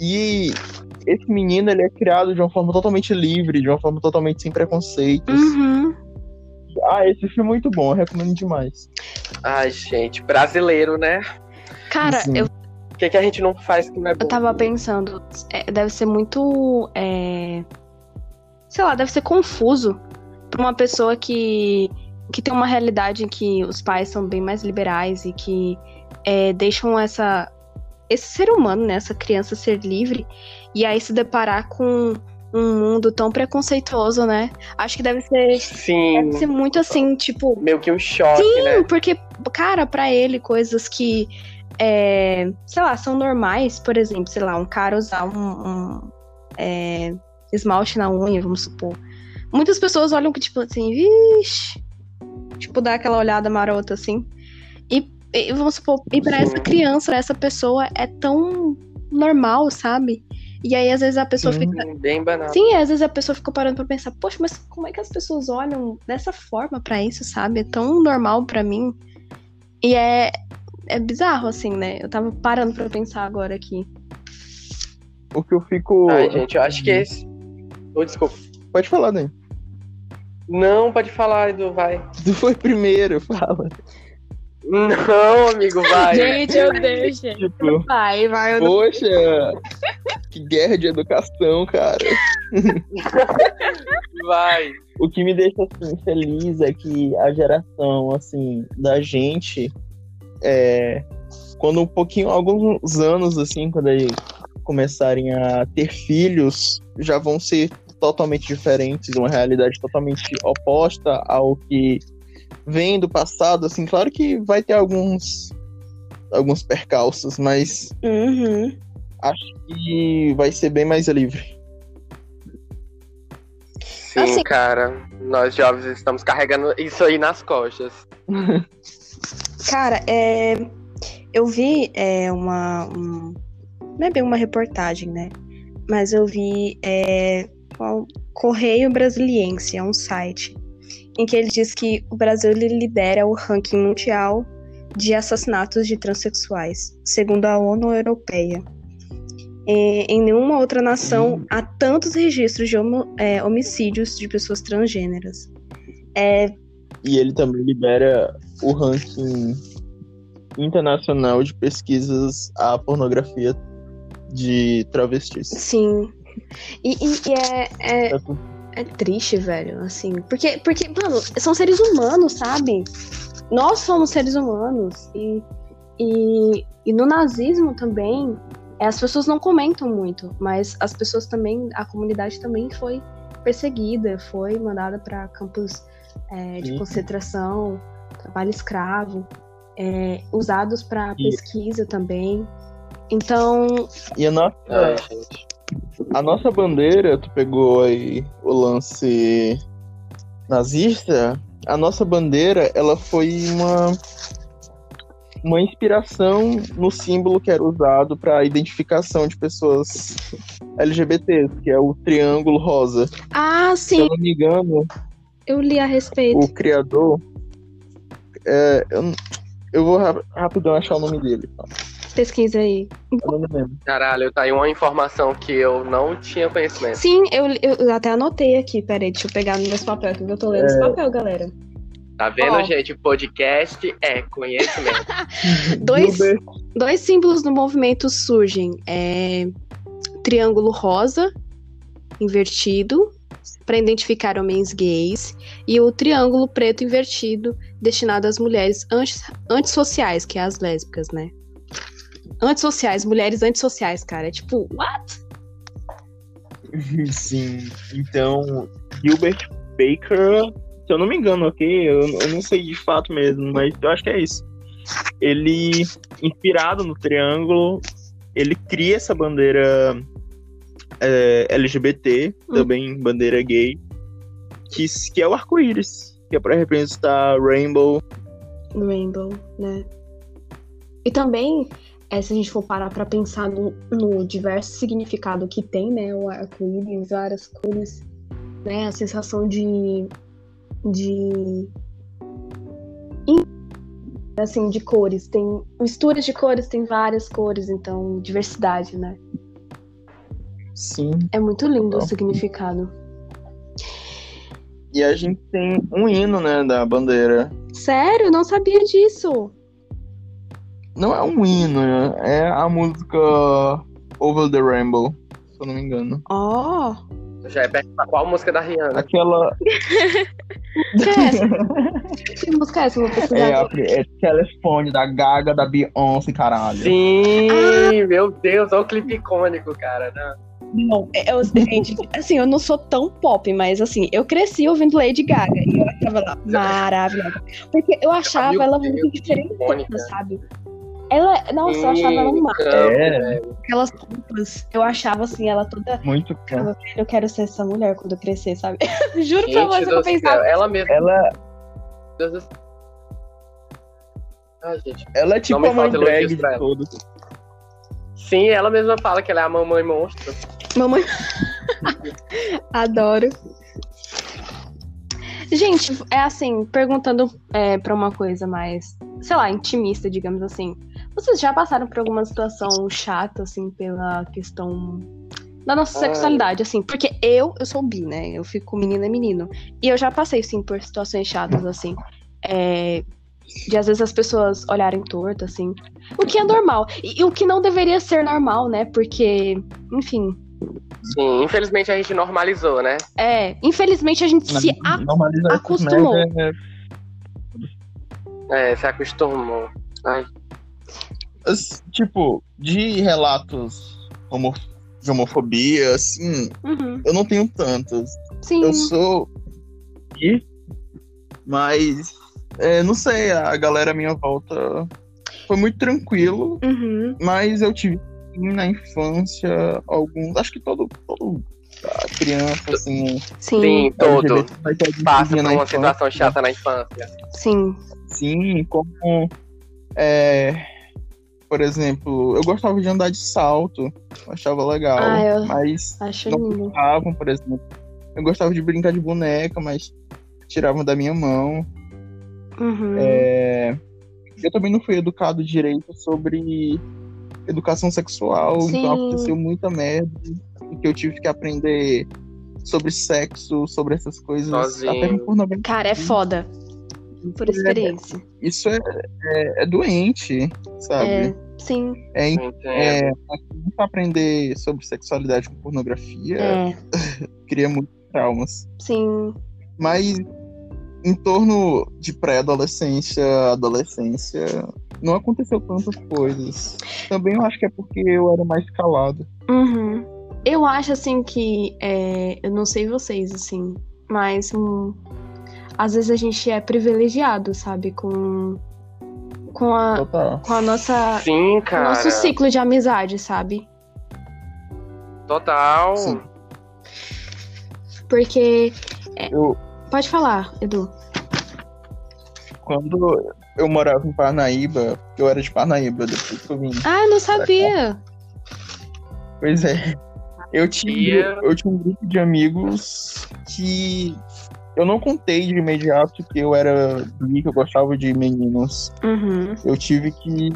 Speaker 3: E esse menino ele é criado de uma forma totalmente livre, de uma forma totalmente sem preconceitos.
Speaker 1: Uhum.
Speaker 3: Ah, esse filme é muito bom, eu recomendo demais.
Speaker 4: Ai, gente, brasileiro, né?
Speaker 1: Cara,
Speaker 3: Sim.
Speaker 1: eu,
Speaker 4: O que, que a gente não faz que não é bom?
Speaker 1: eu tava pensando, é, deve ser muito. é, sei lá, deve ser confuso pra uma pessoa que, que tem uma realidade em que os pais são bem mais liberais e que é, deixam essa. Esse ser humano, né, essa criança ser livre, e aí se deparar com um mundo tão preconceituoso, né? Acho que deve ser,
Speaker 4: Sim.
Speaker 1: deve ser muito assim, tipo,
Speaker 4: Meio que um choque, né?
Speaker 1: porque, cara, pra ele, coisas que, é, sei lá, são normais, por exemplo, sei lá, um cara usar um, um, é, esmalte na unha, vamos supor. Muitas pessoas olham que, tipo assim, vixe, tipo, dá aquela olhada marota assim. E, e vamos supor, e pra
Speaker 4: Sim.
Speaker 1: essa criança, essa pessoa é tão normal, sabe? E aí, às vezes, a pessoa
Speaker 3: Sim.
Speaker 1: fica.
Speaker 4: Bem banal.
Speaker 1: Sim, às vezes a pessoa fica parando pra pensar, poxa, mas como é que as pessoas olham dessa forma pra isso, sabe? É tão normal pra mim. E é, é bizarro, assim, né? Eu tava parando pra pensar agora aqui.
Speaker 3: O que eu fico.
Speaker 4: Ai, gente, eu acho que esse. Oh, desculpa.
Speaker 3: Pode falar, Dani.
Speaker 4: Não, pode falar, Edu, vai.
Speaker 3: Tu foi primeiro, fala.
Speaker 4: Não, amigo, vai.
Speaker 2: Gente, eu deixo.
Speaker 3: Tipo,
Speaker 1: Vai, vai, eu não...
Speaker 3: poxa, que guerra de educação, cara.
Speaker 4: Vai.
Speaker 3: O que me deixa assim, feliz é que a geração assim da gente é quando um pouquinho alguns anos assim quando eles começarem a ter filhos já vão ser totalmente diferentes uma realidade totalmente oposta ao que vem do passado assim claro que vai ter alguns alguns percalços mas
Speaker 1: Uhum.
Speaker 3: acho que vai ser bem mais livre
Speaker 4: Sim,
Speaker 1: Assim-
Speaker 4: cara. Nós jovens estamos carregando isso aí nas costas. (laughs)
Speaker 1: Cara, é, eu vi é, uma. um- não é bem uma reportagem, né? Mas eu vi é, qual- Correio Brasiliense, é um site, em que ele diz que o Brasil lidera o ranking mundial de assassinatos de transexuais, segundo a ONU Europeia. É, em nenhuma outra nação há tantos registros de homo- é, homicídios de pessoas transgêneras. É,
Speaker 3: E ele também libera o ranking internacional de pesquisas à pornografia de travestis.
Speaker 1: Sim. E, e- e é, é,
Speaker 3: É
Speaker 1: é triste, velho, assim. Porque, porque, mano, são seres humanos, sabe? Nós somos seres humanos. E, e, e no nazismo também, é, as pessoas não comentam muito, mas as pessoas também, a comunidade também foi perseguida, foi mandada para campos é, de
Speaker 3: Sim.
Speaker 1: concentração, trabalho escravo, é, usados para pesquisa também. Então,
Speaker 3: E a nossa,
Speaker 4: Ai, gente.
Speaker 3: A nossa bandeira, tu pegou aí o lance nazista, a nossa bandeira, ela foi uma uma inspiração no símbolo que era usado para identificação de pessoas LGBTs, que é o triângulo rosa.
Speaker 1: ah,
Speaker 3: Se
Speaker 1: sim,
Speaker 3: eu não me engano,
Speaker 1: eu li a respeito.
Speaker 3: o criador. é, eu, eu vou ra- rapidão achar o nome dele. tá?
Speaker 1: Pesquisa aí.
Speaker 3: Eu não me lembro.
Speaker 4: Caralho, tá aí uma informação que eu não tinha conhecimento.
Speaker 1: Sim, eu, eu até anotei aqui. Peraí, deixa eu pegar no meu papel, que eu tô lendo esse papel, galera.
Speaker 4: Tá vendo,
Speaker 1: Ó.
Speaker 4: gente? Podcast é conhecimento. (laughs)
Speaker 1: Dois, dois símbolos do movimento surgem. É, triângulo rosa, invertido, para identificar homens gays, e o triângulo preto invertido, destinado às mulheres anti, antissociais, que é as lésbicas, né? Antissociais, mulheres antissociais, cara. É tipo, what? (laughs)
Speaker 3: Sim. Então, Gilbert Baker, se eu não me engano, ok? Eu, eu não sei de fato mesmo, mas eu acho que é isso. Ele, inspirado no triângulo, ele cria essa bandeira é, LGBT,
Speaker 1: Hum.
Speaker 3: também bandeira gay, que, que é o arco-íris, que é para representar Rainbow.
Speaker 1: Rainbow, né? E também, é, se a gente for parar pra pensar no, no diverso significado que tem, né? O arco-íris, várias cores, né? A sensação de. de. assim, de cores. Tem misturas de cores, tem várias cores, então, diversidade, né?
Speaker 3: Sim.
Speaker 1: É muito lindo o
Speaker 3: Legal.
Speaker 1: significado.
Speaker 3: E a gente tem um hino, né, da bandeira.
Speaker 1: Sério? Não sabia disso.
Speaker 3: Não é um hino, né? é a música Over the Rainbow, se eu não me engano.
Speaker 1: Ó,
Speaker 4: Já é perguntar qual música da Rihanna.
Speaker 3: Aquela
Speaker 1: que é essa? que música é essa? Eu vou pesquisar.
Speaker 3: é, a, é telefone da Gaga, da Beyoncé, caralho.
Speaker 4: Sim, meu Deus, olha o clipe icônico, cara. né?
Speaker 1: Não, é, eu, gente, assim, eu não sou tão pop, mas assim, eu cresci ouvindo Lady Gaga e eu achava ela maravilhosa. Porque eu achava
Speaker 4: Meu
Speaker 1: ela
Speaker 4: Deus,
Speaker 1: muito diferente, sabe? Ela, nossa, eu achava ela uma.
Speaker 3: É.
Speaker 1: Aquelas roupas, eu achava assim, ela toda.
Speaker 3: Muito.
Speaker 1: Caramba, Eu quero ser essa mulher quando eu crescer, sabe? (laughs) Juro pra
Speaker 4: Gente
Speaker 1: você que eu pensava.
Speaker 4: ela mesma.
Speaker 3: Ela,
Speaker 4: Deus do céu. Ai, gente.
Speaker 3: ela é tipo a mãe drag de
Speaker 4: pra
Speaker 3: todos.
Speaker 4: Sim, ela mesma fala que ela é a mamãe monstro.
Speaker 1: Mamãe. (laughs) Adoro. Gente, é assim, perguntando é, pra uma coisa mais, sei lá, intimista, digamos assim. Vocês já passaram por alguma situação chata, assim, pela questão da nossa
Speaker 4: Ai.
Speaker 1: sexualidade, assim? Porque eu, eu sou bi, né? Eu fico menina e menino. E eu já passei, sim, por situações chatas, assim. É, de às vezes as pessoas olharem torto, assim. O que é normal. E, e o que não deveria ser normal, né? Porque, enfim.
Speaker 4: Sim, infelizmente a gente normalizou, né?
Speaker 1: É, infelizmente a gente se a- acostumou.
Speaker 3: merda é-
Speaker 4: É, se acostumou. Ai,
Speaker 3: tipo, de relatos homo- de homofobia, assim,
Speaker 1: Uhum,
Speaker 3: eu não tenho tantos.
Speaker 1: sim.
Speaker 3: Eu sou bi, mas é, não sei, a galera à minha volta foi muito tranquilo,
Speaker 1: Uhum,
Speaker 3: mas eu tive sim, na infância alguns, acho que todo, todo a criança assim,
Speaker 1: sim,
Speaker 4: Sim, todo.
Speaker 3: Ter algum
Speaker 4: Passa por uma
Speaker 3: infância.
Speaker 4: situação chata na infância.
Speaker 1: sim.
Speaker 3: Sim, como é, por exemplo, eu gostava de andar de salto, achava legal,
Speaker 1: Ah, eu-
Speaker 3: mas
Speaker 1: Acho
Speaker 3: não
Speaker 1: lindo.
Speaker 3: gostavam, por exemplo. Eu gostava de brincar de boneca, mas tiravam da minha mão.
Speaker 1: Uhum.
Speaker 3: É, Eu também não fui educado direito sobre educação sexual,
Speaker 1: Sim.
Speaker 3: então aconteceu muita merda e que eu tive que aprender sobre sexo, sobre essas coisas,
Speaker 4: Sozinho.
Speaker 3: até no pornografia.
Speaker 1: Cara, é foda. Por experiência.
Speaker 3: Isso é, é, é doente, sabe?
Speaker 1: É, sim.
Speaker 3: É,
Speaker 4: Entendo.
Speaker 3: é, aprender sobre sexualidade com pornografia
Speaker 1: É, (laughs)
Speaker 3: cria muitos traumas.
Speaker 1: sim.
Speaker 3: Mas em torno de pré-adolescência, adolescência, não aconteceu tantas coisas. Também eu acho que é porque eu era mais calado.
Speaker 1: Uhum. Eu acho assim que. é, eu não sei vocês, assim, mas hum, às vezes a gente é privilegiado, sabe? Com. Com a, com a nossa.
Speaker 4: Sim,
Speaker 1: com o
Speaker 4: cara.
Speaker 1: nosso ciclo de amizade, sabe?
Speaker 4: Total.
Speaker 3: Sim.
Speaker 1: Porque.
Speaker 3: Eu,
Speaker 1: Pode falar, Edu.
Speaker 3: quando eu morava em Parnaíba, eu era de Parnaíba, depois que eu vim.
Speaker 1: Ah, eu não sabia.
Speaker 3: Pois é. Eu tinha, eu tinha um grupo de amigos que eu não contei de imediato que eu era bi, que eu gostava de meninos.
Speaker 1: Uhum.
Speaker 3: Eu tive que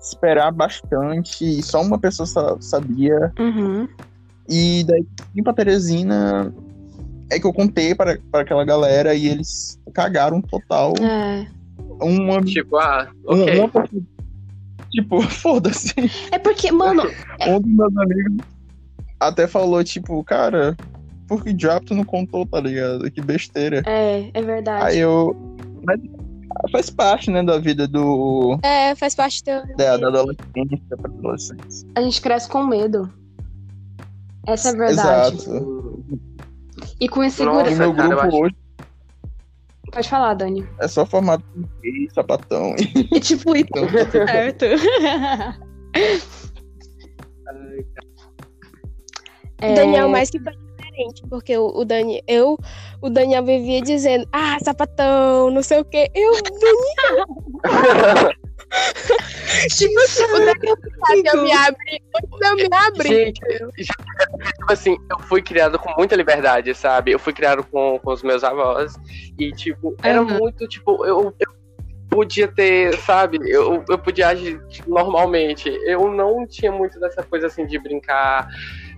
Speaker 3: esperar bastante, e só uma pessoa sa- sabia.
Speaker 1: Uhum.
Speaker 3: E daí vim pra Teresina, é que eu contei para, para aquela galera e eles cagaram total.
Speaker 1: É.
Speaker 3: Uma,
Speaker 4: Tipo, ah, ok.
Speaker 3: uma (laughs) pessoa- tipo, foda-se.
Speaker 1: É porque, mano,
Speaker 3: Um dos meus amigos até falou, tipo, cara, por que diabo tu não contou, tá ligado? Que besteira.
Speaker 1: é, é verdade.
Speaker 3: Aí eu. Mas faz parte, né, da vida do.
Speaker 2: É, faz parte do.
Speaker 3: Da, da adolescência pra adolescência.
Speaker 1: A gente cresce com medo. Essa é a verdade.
Speaker 3: Exato.
Speaker 1: E com
Speaker 3: E
Speaker 1: insegurança.
Speaker 4: Nossa,
Speaker 3: meu
Speaker 4: cara,
Speaker 3: grupo
Speaker 4: acho-
Speaker 3: hoje
Speaker 1: Pode falar, Dani.
Speaker 3: é só formado por gay, sapatão.
Speaker 1: E tipo, isso.
Speaker 3: Então, tá
Speaker 1: certo. (laughs) É,
Speaker 2: Daniel mais que foi diferente, porque o, o Dani, eu, o Daniel vivia dizendo, ah, sapatão, não sei o quê. Eu, Daniel, (laughs) tipo assim, o Daniel (laughs) sabe, eu me eu me abri.
Speaker 4: Gente, tipo assim, eu fui criado com muita liberdade, sabe? Eu fui criado com, com os meus avós e, tipo, era
Speaker 1: Aham.
Speaker 4: muito, tipo, eu, eu podia ter, sabe? Eu, eu podia agir normalmente. Eu não tinha muito dessa coisa, assim, de brincar,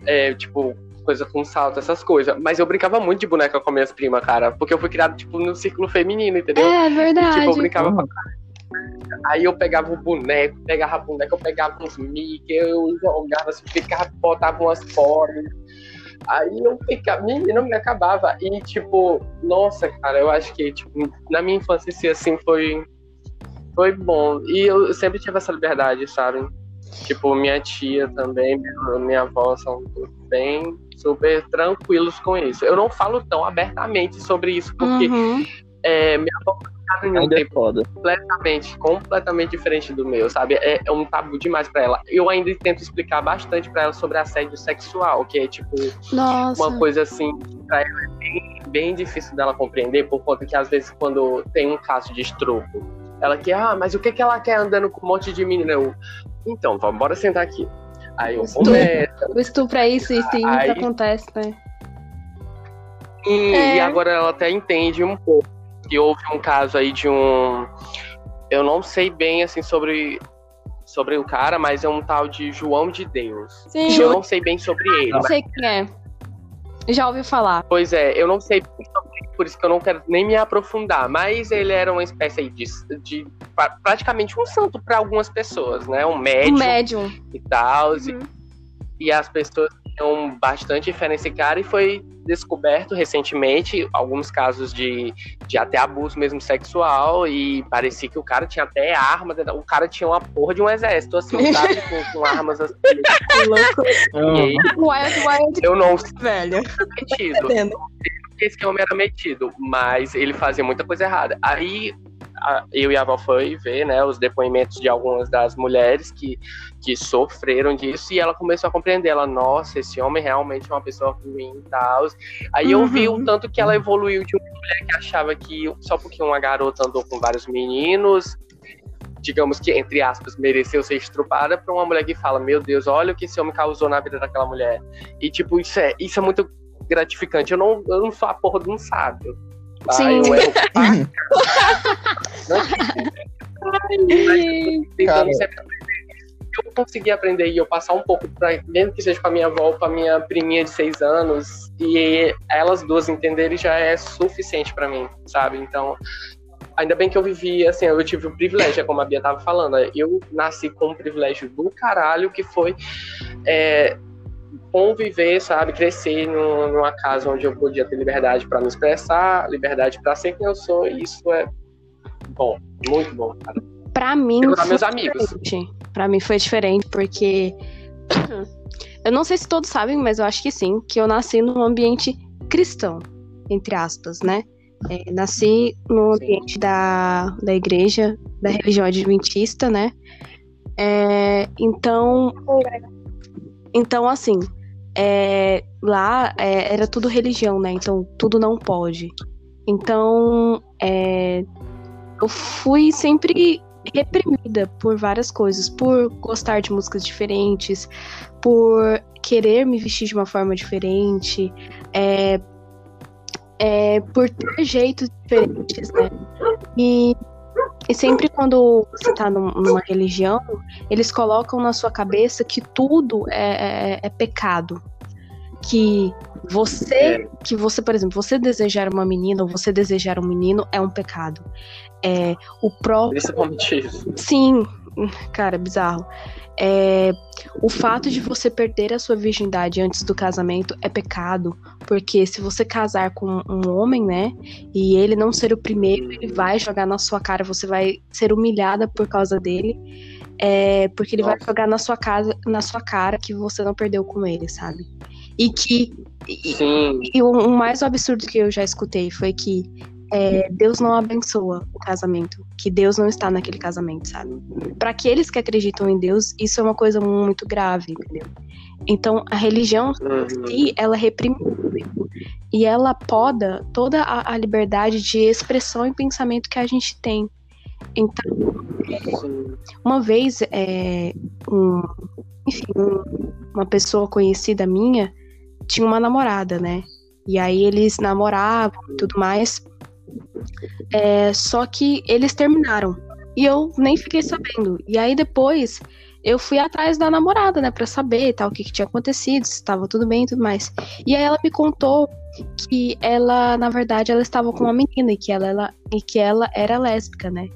Speaker 4: é, tipo, coisa com salto, essas coisas. Mas eu brincava muito de boneca com minhas primas, cara, porque eu fui criado, tipo, no círculo feminino, entendeu?
Speaker 1: É
Speaker 4: E,
Speaker 1: verdade.
Speaker 4: tipo, eu brincava caralho. Aí eu pegava o boneco, pegava a boneca, eu pegava uns Mickey, eu jogava, assim, ficava, botava umas foras. Aí eu ficava, menina, me acabava. E, tipo, nossa, cara, eu acho que, tipo, na minha infância, assim, foi, foi bom. E eu sempre tive essa liberdade, sabe? Tipo, minha tia também, minha, minha avó são bem super tranquilos com isso. Eu não falo tão abertamente sobre isso, porque
Speaker 1: Uhum.
Speaker 4: é, minha tem
Speaker 3: Ainda é foda.
Speaker 4: completamente, completamente diferente do meu, sabe? É, é um tabu demais pra ela. Eu ainda tento explicar bastante pra ela sobre assédio sexual, que é tipo
Speaker 1: Nossa.
Speaker 4: uma coisa assim que pra ela é bem, bem difícil dela compreender, por conta que às vezes quando tem um caso de estupro, ela quer, ah, mas o que que ela quer andando com um monte de menina? Eu, então, vamos, bora sentar aqui. Aí eu
Speaker 1: Estupro.
Speaker 4: começo.
Speaker 1: O estupro é isso, isso e isso
Speaker 4: Aí-
Speaker 1: acontece, né?
Speaker 4: E,
Speaker 1: É.
Speaker 4: e agora ela até entende um pouco. Que houve um caso aí de um. Eu não sei bem assim sobre, sobre o cara, mas é um tal de João de Deus.
Speaker 2: Sim.
Speaker 4: Eu não sei bem sobre ele.
Speaker 1: Não sei quem é. Já ouvi falar.
Speaker 4: Pois é, eu não sei bem sobre por isso que eu não quero nem me aprofundar. Mas ele era uma espécie aí de, de pra- praticamente um santo para algumas pessoas, né? Um médium
Speaker 1: médium.
Speaker 4: e tal. e-
Speaker 1: Uhum.
Speaker 4: E as pessoas tinham bastante fé nesse cara e foi descoberto recentemente alguns casos de, de até abuso mesmo sexual e parecia que o cara tinha até arma, o cara tinha uma porra de um exército, assim, (laughs) sabe? Com, com armas assim.
Speaker 1: Que louco.
Speaker 4: E aí,
Speaker 1: Wild, wild,
Speaker 4: eu não sei
Speaker 1: velho.
Speaker 4: metido.
Speaker 1: Entendendo.
Speaker 4: Esse homem era metido, mas ele fazia muita coisa errada. Aí a- eu e a avó foi ver, né, os depoimentos de algumas das mulheres que, que sofreram disso e ela começou a compreender. Ela, nossa, esse homem realmente é uma pessoa ruim e tal. Aí eu vi
Speaker 1: Uhum.
Speaker 4: o tanto que ela evoluiu de uma mulher que achava que só porque uma garota andou com vários meninos, digamos que, entre aspas, mereceu ser estrupada, pra uma mulher que fala, meu Deus, olha o que esse homem causou na vida daquela mulher. E, tipo, isso é, isso é muito gratificante. Eu não, eu não sou a porra de um sábio. tá?
Speaker 1: Sim.
Speaker 4: Eu erro tentando sempre eu conseguir aprender e eu passar um pouco, pra, mesmo que seja pra minha avó, pra minha priminha de seis anos, e elas duas entenderem, já é suficiente pra mim, sabe? Então, ainda bem que eu vivi, assim, eu tive o privilégio, é como a Bia tava falando, eu nasci com um privilégio do caralho, que foi é, conviver, sabe, crescer num- numa casa onde eu podia ter liberdade pra me expressar, liberdade pra ser quem eu sou, e isso é bom, muito bom, cara.
Speaker 1: Pra mim. Foi
Speaker 4: meus amigos.
Speaker 1: diferente. Pra mim foi diferente, porque. (clears throat) Eu não sei se todos sabem, mas eu acho que sim, que eu nasci num ambiente cristão, entre aspas, né? É, nasci no
Speaker 4: Sim.
Speaker 1: ambiente da, da igreja, da religião adventista, né? É, então. Então, assim, é, lá é, era tudo religião, né? Então, tudo não pode. Então, é, eu fui sempre reprimida por várias coisas, por gostar de músicas diferentes, por querer me vestir de uma forma diferente, é, é, por ter jeitos diferentes, né? E, e sempre quando você tá num- numa religião, eles colocam na sua cabeça que tudo é, é- é pecado. Que você, que você, por exemplo, você desejar uma menina ou você desejar um menino é um pecado. É, o próprio
Speaker 4: Principalmente isso.
Speaker 1: Sim, (laughs) cara, bizarro. É, o fato de você perder a sua virgindade antes do casamento é pecado, porque se você casar com um homem, né, e ele não ser o primeiro, ele vai jogar na sua cara, você vai ser humilhada por causa dele, é, porque ele vai
Speaker 4: Nossa.
Speaker 1: jogar na sua casa, na sua cara que você não perdeu com ele, sabe? E que e-
Speaker 4: Sim,
Speaker 1: e o mais absurdo que eu já escutei foi que é, Deus não abençoa o casamento, que Deus não está naquele casamento, sabe? Para aqueles que acreditam em Deus, isso é uma coisa muito grave, entendeu? Então, a religião
Speaker 4: Uhum.
Speaker 1: em si, ela reprime o público e ela poda toda a, a liberdade de expressão e pensamento que a gente tem. Então, uma vez, é, um- enfim, um- uma pessoa conhecida minha tinha uma namorada, né? E aí eles namoravam e tudo mais. É, só que eles terminaram. E eu nem fiquei sabendo. E aí depois eu fui atrás da namorada, né? Pra saber tal, o que, que tinha acontecido, se estava tudo bem e tudo mais. E aí ela me contou que ela, na verdade, ela estava com uma menina e que ela, ela, e que ela era lésbica, né?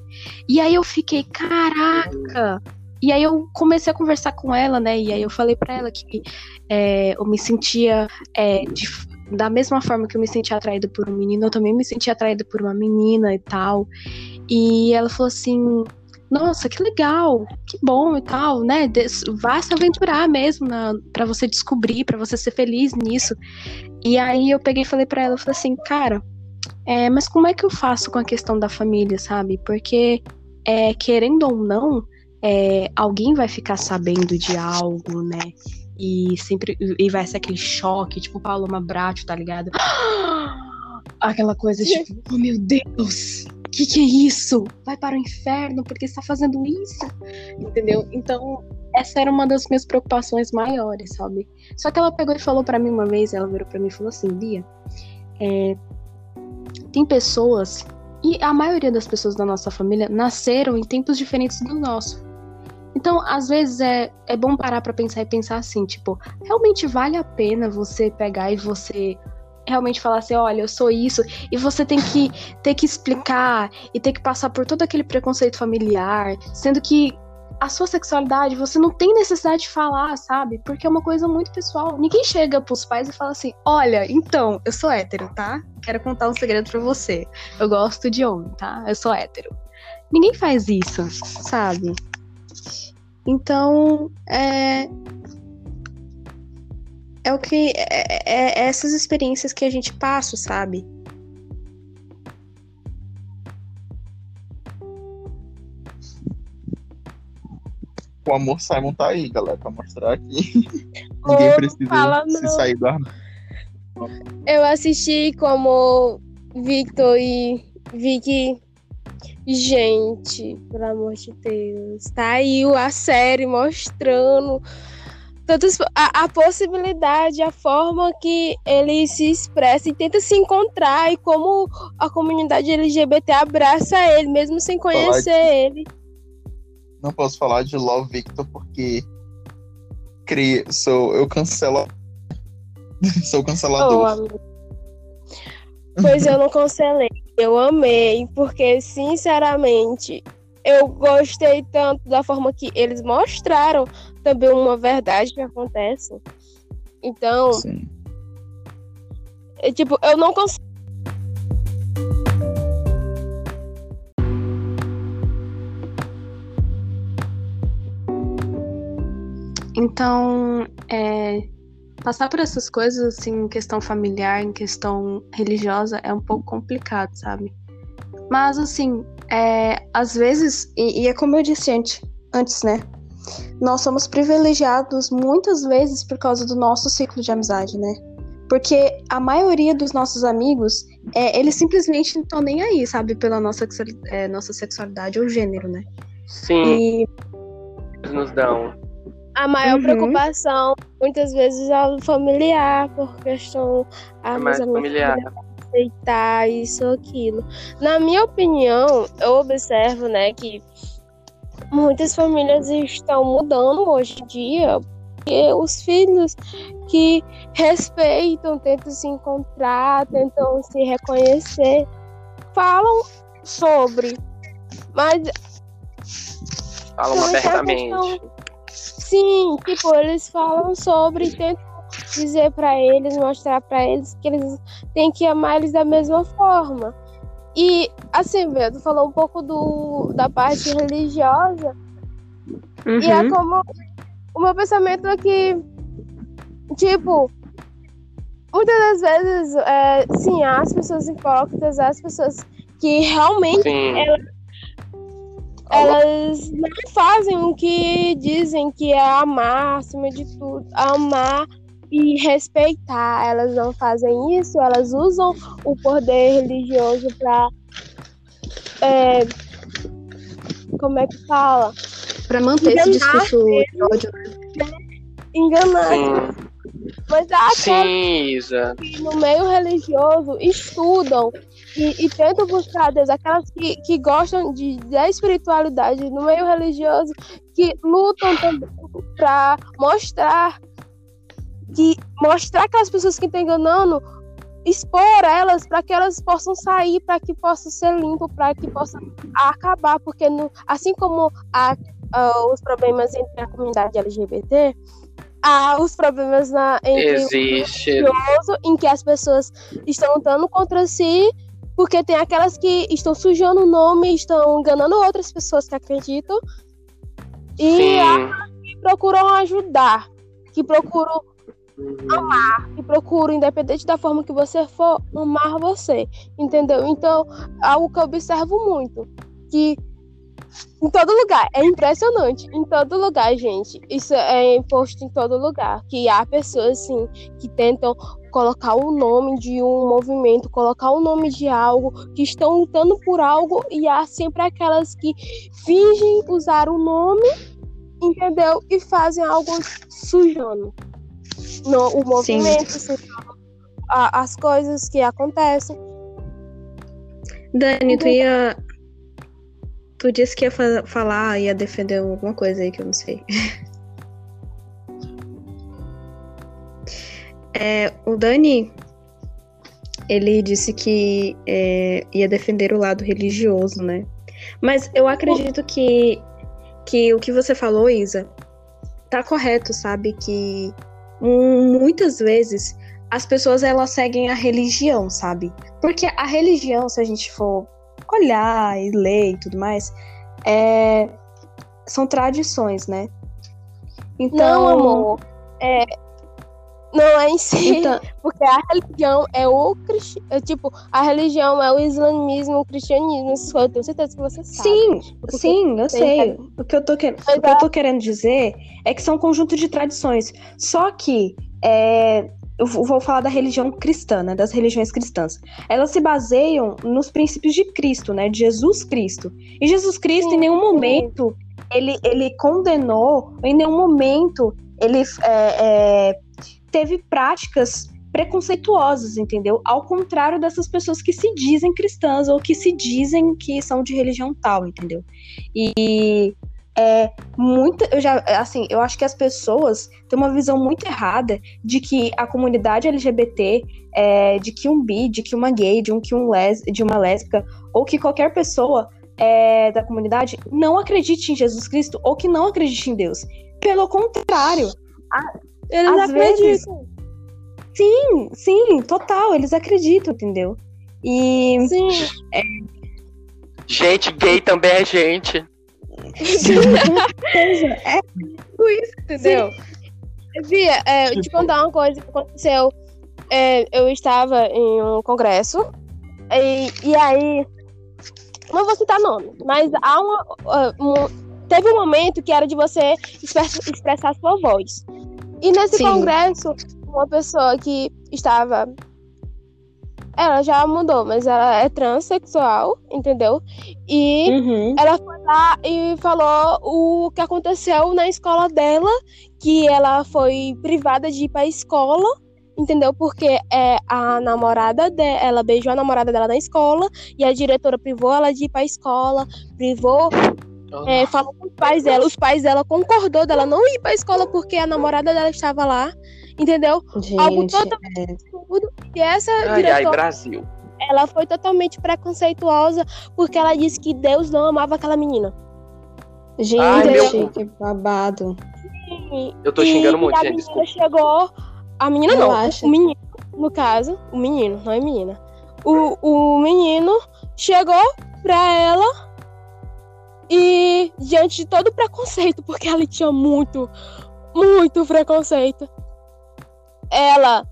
Speaker 1: E aí eu fiquei, caraca! E aí eu comecei a conversar com ela, né? E aí eu falei pra ela que é, eu me sentia é, de- da mesma forma que eu me sentia atraída por um menino, eu também me sentia atraída por uma menina e tal. E ela falou assim: Nossa, que legal, que bom e tal, né? Vá se aventurar mesmo na, pra você descobrir, pra você ser feliz nisso. E aí eu peguei e falei pra ela, eu falei assim, cara, é, mas como é que eu faço com a questão da família, sabe? Porque, é, querendo ou não, é, alguém vai ficar sabendo de algo, né? E sempre e vai ser aquele choque, tipo Paloma Bracho, tá ligado? (gasps) Aquela coisa tipo, oh meu Deus, que que é isso? Vai para o inferno porque está fazendo isso? Entendeu? Então, essa era uma das minhas preocupações maiores, sabe? Só que ela pegou e falou para mim uma vez, ela virou para mim e falou assim, Bia, é, tem pessoas e a maioria das pessoas da nossa família nasceram em tempos diferentes do nosso. Então, às vezes é, é bom parar para pensar e pensar assim, tipo, realmente vale a pena você pegar e você realmente falar assim, olha, eu sou isso, e você tem que ter que explicar e ter que passar por todo aquele preconceito familiar, sendo que a sua sexualidade você não tem necessidade de falar, sabe? Porque é uma coisa muito pessoal. Ninguém chega pros pais e fala assim: "Olha, então, eu sou hétero, tá? Quero contar um segredo para você. Eu gosto de homem, tá? Eu sou hétero." Ninguém faz isso, sabe? Então, é é o que é, é, é essas experiências que a gente passa, sabe?
Speaker 3: O amor Simon tá aí, galera, pra mostrar que (laughs) ninguém precisa
Speaker 2: fala
Speaker 3: se
Speaker 2: não.
Speaker 3: sair do armário.
Speaker 2: Eu assisti como Victor e vi que. Gente, pelo amor de Deus. Tá aí a série mostrando tantas, a, a possibilidade, a forma que ele se expressa e tenta se encontrar e como a comunidade LGBT abraça ele, mesmo sem conhecer ele.
Speaker 3: Não posso falar de Love Victor porque cria, sou, eu cancelo. (laughs) sou
Speaker 2: Oh,
Speaker 3: cancelador.
Speaker 2: amigo. Pois eu não cancelei. Eu amei, porque, sinceramente, eu gostei tanto da forma que eles mostraram também uma verdade que acontece. Então,
Speaker 3: Sim.
Speaker 2: é, tipo, eu não consigo.
Speaker 1: Então, é, passar por essas coisas, assim, em questão familiar, em questão religiosa, é um pouco complicado, sabe? Mas, assim, é, às vezes, e, e é como eu disse antes, antes, né? Nós somos privilegiados muitas vezes por causa do nosso ciclo de amizade, né? Porque a maioria dos nossos amigos, é, eles simplesmente não estão nem aí, sabe? Pela nossa, é, nossa sexualidade ou gênero, né?
Speaker 4: Sim,
Speaker 1: E
Speaker 4: eles nos dão.
Speaker 2: A maior
Speaker 1: Uhum.
Speaker 2: preocupação, muitas vezes, é o familiar, por questão. Ah,
Speaker 4: É
Speaker 2: mas
Speaker 4: mais
Speaker 2: a minha
Speaker 4: familiar.
Speaker 2: aceitar isso ou aquilo. Na minha opinião, eu observo, né, que muitas famílias estão mudando hoje em dia, porque os filhos que respeitam, tentam se encontrar, tentam se reconhecer, falam sobre. Mas
Speaker 4: Falam
Speaker 2: a
Speaker 4: abertamente.
Speaker 2: Sim, tipo, eles falam sobre, tentam dizer pra eles, mostrar pra eles que eles têm que amar eles da mesma forma. E, assim, tu falou um pouco do, da parte religiosa, e é
Speaker 1: Uhum.
Speaker 2: como. O meu pensamento é que, tipo, muitas das vezes, é, sim, há as pessoas hipócritas, há as pessoas que realmente
Speaker 4: Sim.
Speaker 3: Alô?
Speaker 2: Elas não fazem o que dizem que é amar acima de tudo, amar e respeitar. Elas não fazem isso, elas usam o poder religioso para como é que fala?
Speaker 1: Pra manter esse
Speaker 2: Enganar
Speaker 1: discurso de ódio, né?
Speaker 2: Enganar.
Speaker 4: Sim.
Speaker 2: Mas há
Speaker 4: Sim, Isa.
Speaker 2: que no meio religioso estudam e, e tentam buscar Deus, aquelas que, que gostam de, da espiritualidade no meio religioso, que lutam também para mostrar que mostrar aquelas pessoas que estão enganando, expor elas para que elas possam sair, para que possam ser limpo, para que possam acabar, porque no, assim como há os problemas entre a comunidade LGBT, há os problemas na, entre
Speaker 4: Existe.
Speaker 2: religioso em que as pessoas estão lutando contra si, porque tem aquelas que estão sujando o nome, estão enganando outras pessoas que acreditam, e há que procuram ajudar, que procuram, que procuram, independente da forma que você for, amar você, entendeu? Então, algo que eu observo muito, que em todo lugar, é impressionante, em todo lugar, gente, isso é imposto em todo lugar, que há pessoas, assim, que tentam colocar o nome de um movimento, colocar o nome de algo, que estão lutando por algo, e há sempre aquelas que fingem usar o nome entendeu? E fazem algo sujando no, o movimento, sujando a, as coisas que acontecem.
Speaker 1: Dani, tu ia. Tu disse que ia fa falar, ia defender alguma coisa aí que eu não sei. (laughs) é, o Dani, ele disse que é, ia defender o lado religioso, né? Mas eu acredito que, que o que você falou, Isa, tá correto, sabe? Que muitas vezes as pessoas elas seguem a religião, sabe? Porque a religião, se a gente for olhar e ler e tudo mais, é... são tradições, né?
Speaker 2: Então, não, amor, é, não é em si, então... porque a religião é o é, tipo, a religião é o islamismo, o cristianismo, essas coisas. Eu tenho certeza que você sabe.
Speaker 1: Sim, sim, eu sei. O que eu, tô querendo, o que eu tô querendo dizer é que são um conjunto de tradições. Só que é, eu vou falar da religião cristã, né, das religiões cristãs. Elas se baseiam nos princípios de Cristo, né, de Jesus Cristo. E Jesus Cristo, sim, em nenhum momento, ele, ele condenou, em nenhum momento, ele é, é, teve práticas preconceituosas, entendeu? Ao contrário dessas pessoas que se dizem cristãs ou que se dizem que são de religião tal, entendeu? E é muito, eu já, assim, eu acho que as pessoas têm uma visão muito errada de que a comunidade LGBT, é, de que um bi, de que uma gay, de um que um les, de uma lésbica ou que qualquer pessoa é, da comunidade não acredite em Jesus Cristo ou que não acredite em Deus. Pelo contrário, a,
Speaker 2: eles Às acreditam. Vezes,
Speaker 1: sim, sim, total, eles acreditam, entendeu? E.
Speaker 2: Sim.
Speaker 4: É... Gente gay também é gente.
Speaker 1: Sim, (laughs) é tudo isso, entendeu?
Speaker 2: Via, é, te contar uma coisa que aconteceu. É, eu estava em um congresso e, e aí. Não vou citar nome, mas há uma, um, teve um momento que era de você expressar sua voz. E nesse Sim. congresso, uma pessoa que estava. Ela já mudou, mas ela é transexual, entendeu? E uhum. ela foi lá e falou o que aconteceu na escola dela, que ela foi privada de ir pra escola, entendeu? Porque é a namorada dela, ela beijou a namorada dela na escola e a diretora privou ela de ir pra escola, privou é, falou com os pais dela. Os pais dela concordou dela não ir pra escola porque a namorada dela estava lá. Entendeu?
Speaker 1: Gente, Algo totalmente
Speaker 2: é... absurdo. E essa
Speaker 4: ai, diretora, ai, Brasil.
Speaker 2: ela foi totalmente preconceituosa porque ela disse que Deus não amava aquela menina.
Speaker 1: Gente, ai, meu... que babado.
Speaker 2: Sim.
Speaker 4: Eu tô xingando muito, gente. A menina
Speaker 2: chegou. A menina não, o menino, no caso, o menino, não é menina. O, o menino chegou pra ela e diante de todo o preconceito, porque ela tinha muito, muito preconceito, ela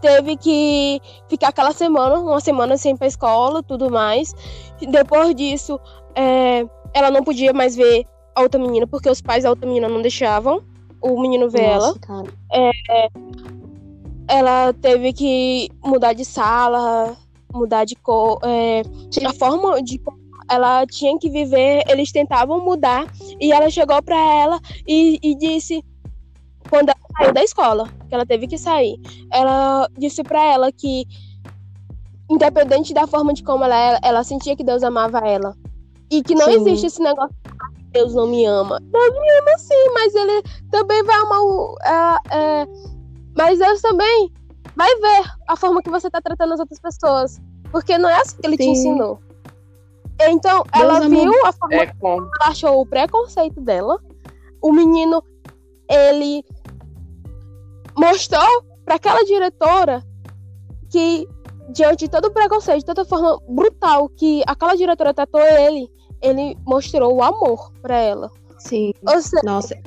Speaker 2: teve que ficar aquela semana, uma semana sem ir pra escola, tudo mais. Depois disso, é, ela não podia mais ver a outra menina, porque os pais da outra menina não deixavam o menino ver Nossa, ela. É, ela teve que mudar de sala, mudar de cor, é, a forma de ela tinha que viver, eles tentavam mudar, e ela chegou para ela e, e disse, quando ela saiu da escola, que ela teve que sair, ela disse para ela que, independente da forma de como ela era, ela sentia que Deus amava ela. E que não sim. existe esse negócio Deus não me ama. Deus me ama sim, mas ele também vai amar o. É, é, mas Deus também vai ver a forma que você está tratando as outras pessoas. Porque não é assim que ele sim. te ensinou. Então, ela viu a forma é com... ela achou o preconceito dela. O menino, ele mostrou para aquela diretora que, diante de todo o preconceito, de toda forma brutal que aquela diretora tratou ele, ele mostrou o amor para ela.
Speaker 1: Sim.
Speaker 2: Seja,
Speaker 1: Nossa.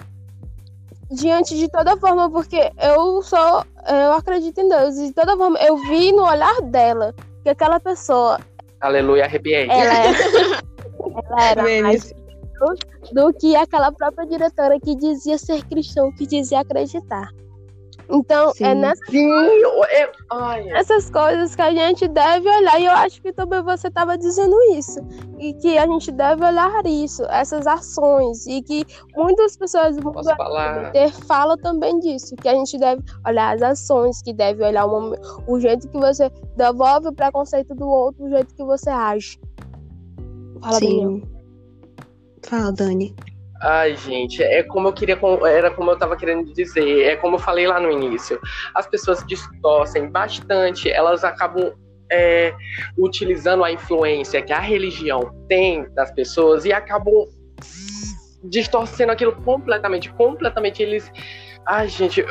Speaker 2: Diante de toda forma, porque eu sou. Eu acredito em Deus. E de toda forma, eu vi no olhar dela que aquela pessoa
Speaker 4: Aleluia, arrepiei.
Speaker 2: Ela, é, (laughs) ela era mais do que aquela própria diretora que dizia ser cristão, que dizia acreditar. Então, é
Speaker 1: Sim.
Speaker 2: nessa
Speaker 4: Sim, eu- é-
Speaker 2: essas coisas que a gente deve olhar. E eu acho que também você estava dizendo isso. E que a gente deve olhar isso, essas ações. E que muitas pessoas do mundo. LGBT falam também disso. Que a gente deve olhar as ações, que deve olhar o, o jeito que você devolve o preconceito do outro, o jeito que você age. Fala, Daniel.
Speaker 1: Sim. Fala, Dani.
Speaker 4: Ai, gente, é como eu queria, era como eu tava querendo dizer, é como eu falei lá no início. As pessoas distorcem bastante, elas acabam é, utilizando a influência que a religião tem das pessoas e acabam distorcendo aquilo completamente, completamente eles. Ai, gente,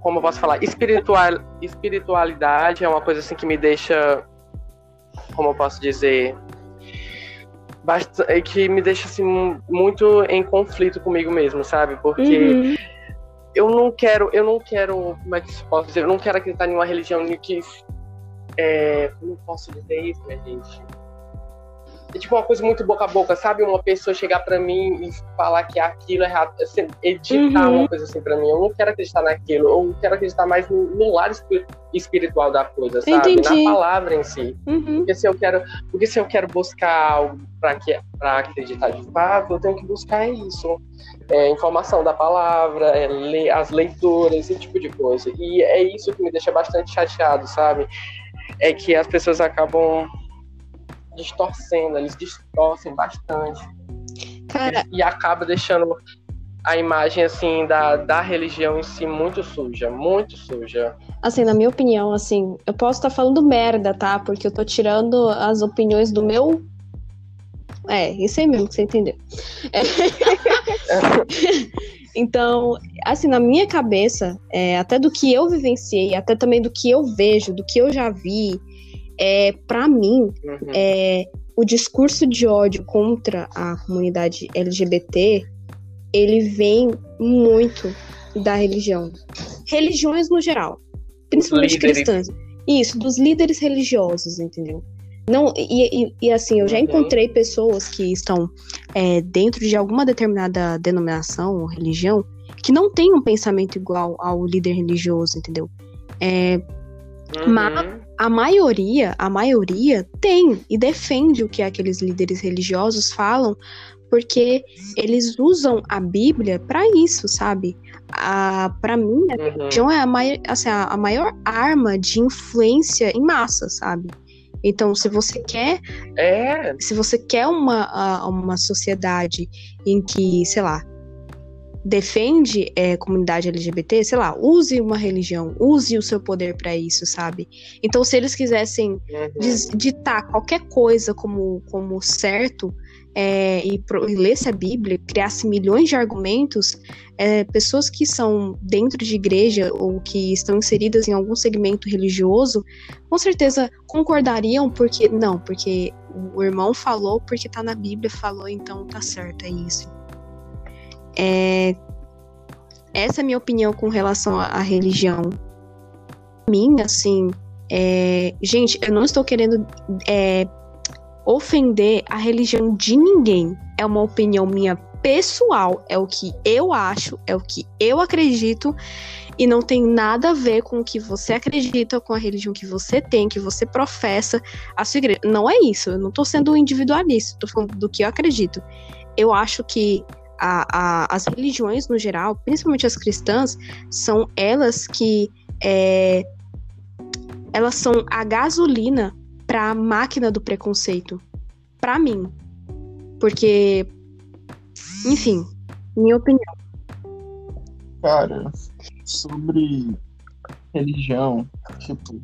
Speaker 4: como eu posso falar? Espiritual, espiritualidade é uma coisa assim que me deixa, como eu posso dizer, bast- é que me deixa assim muito em conflito comigo mesmo, sabe? Porque
Speaker 1: Uhum.
Speaker 4: eu não quero, eu não quero, como é que se posso dizer? Eu não quero acreditar em uma religião que é, como posso dizer isso, minha gente? É tipo uma coisa muito boca a boca, sabe? Uma pessoa chegar pra mim e falar que aquilo é errado, assim, editar
Speaker 1: Uhum.
Speaker 4: uma coisa assim pra mim. Eu não quero acreditar naquilo, eu quero acreditar mais no, no lado espi- espiritual da coisa, sabe?
Speaker 1: Entendi.
Speaker 4: Na palavra em si.
Speaker 1: Uhum.
Speaker 4: Porque se eu quero, porque se eu quero buscar algo para que para acreditar de fato, eu tenho que buscar isso, é, informação da palavra, é, ler as leituras, esse tipo de coisa. E é isso que me deixa bastante chateado, sabe? É que as pessoas acabam distorcendo, eles distorcem bastante
Speaker 1: Cara,
Speaker 4: e acaba deixando a imagem assim da, da religião em si muito suja, muito suja.
Speaker 1: assim, na minha opinião, assim, eu posso estar falando merda, tá? Porque eu tô tirando as opiniões do meu. É, isso aí mesmo que você entendeu. É. (laughs) então, assim, na minha cabeça, é, até do que eu vivenciei, até também do que eu vejo, do que eu já vi, é, para mim,
Speaker 4: Uhum.
Speaker 1: é, o discurso de ódio contra a comunidade LGBT, ele vem muito da religião. Religiões no geral, principalmente
Speaker 4: líderes.
Speaker 1: cristãs. Isso, dos líderes religiosos, entendeu? Não, e, e- e, assim, eu já
Speaker 4: Uhum.
Speaker 1: encontrei pessoas que estão é, dentro de alguma determinada denominação ou religião que não tem um pensamento igual ao líder religioso, entendeu? É, Mas-
Speaker 4: Uhum.
Speaker 1: A maioria, a maioria tem e defende o que aqueles líderes religiosos falam, porque eles usam a Bíblia para isso, sabe? Para mim, a
Speaker 4: Uhum.
Speaker 1: religião é a, mai, assim, a, maior arma de influência em massa, sabe? Então, se você quer,
Speaker 4: É,
Speaker 1: se você quer uma, uma sociedade em que, sei lá, defende é, comunidade LGBT, sei lá, use uma religião, use o seu poder para isso, sabe? Então, se eles quisessem
Speaker 4: uhum.
Speaker 1: ditar qualquer coisa como, como certo é, e, pro- e lesse a Bíblia, criasse milhões de argumentos, é, pessoas que são dentro de igreja ou que estão inseridas em algum segmento religioso, com certeza concordariam, porque não, porque o irmão falou, porque tá na Bíblia, falou, então tá certo, é isso. É, essa é a minha opinião com relação à, religião. Minha, assim, é, gente, eu não estou querendo é, ofender a religião de ninguém. É uma opinião minha pessoal, é o que eu acho, é o que eu acredito e não tem nada a ver com o que você acredita, com a religião que você tem, que você professa, a sua igreja. Não é isso, eu não tô sendo individualista, tô falando do que eu acredito. Eu acho que a- a- as religiões no geral, principalmente as cristãs, são elas que é, elas são a gasolina para a máquina do preconceito, Pra mim, porque, enfim, minha opinião.
Speaker 3: Cara, sobre religião, tipo,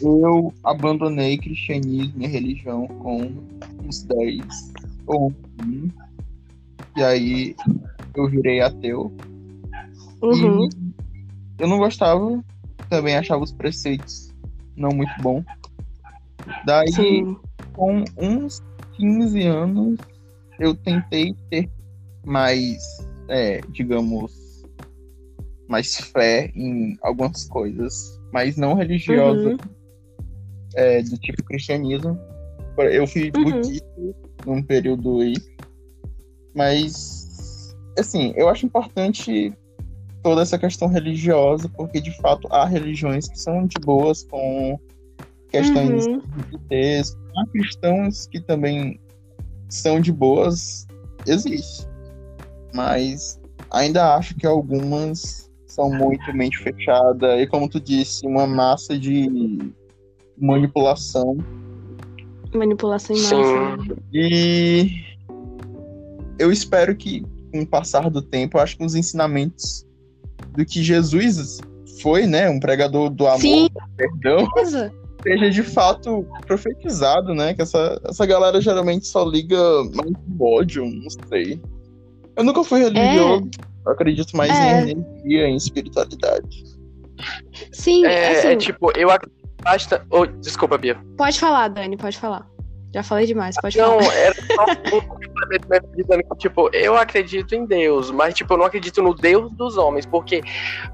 Speaker 3: eu abandonei cristianismo e religião com uns 10 ou 11. E aí eu virei ateu.
Speaker 1: Uhum,
Speaker 3: E eu não gostava, também achava os preceitos não muito bons. Daí,
Speaker 1: sim.
Speaker 3: com uns 15 anos, eu tentei ter mais, é, digamos, mais fé em algumas coisas, mas não religiosas,
Speaker 1: Uhum.
Speaker 3: é, do tipo cristianismo. Eu fui
Speaker 1: Uhum.
Speaker 3: budista num período aí, mas, assim, eu acho importante toda essa questão religiosa, porque de fato há religiões que são de boas com questões
Speaker 1: Uhum.
Speaker 3: LGBTs, há cristãos que também são de boas, existe. Mas ainda acho que algumas são muito mente fechada e, como tu disse, uma massa de manipulação.
Speaker 1: Manipulação em massa.
Speaker 3: E eu espero que, com o passar do tempo, eu acho que os ensinamentos do que Jesus foi, né, um pregador do amor,
Speaker 1: Sim.
Speaker 3: do perdão,
Speaker 1: Beleza.
Speaker 3: seja de fato profetizado, né? Que essa, essa galera geralmente só liga mais ódio, não sei. Eu nunca fui religioso, eu acredito mais
Speaker 1: É.
Speaker 3: em energia, em espiritualidade.
Speaker 1: Sim,
Speaker 4: É,
Speaker 1: assim,
Speaker 4: é tipo, eu acredito bastante. Oh, desculpa, Bia.
Speaker 1: pode falar, Dani, pode falar. Já falei demais, pode
Speaker 4: Não,
Speaker 1: falar.
Speaker 4: era só (laughs) um dizendo que, tipo, eu acredito em Deus, mas, tipo, eu não acredito no Deus dos homens, porque,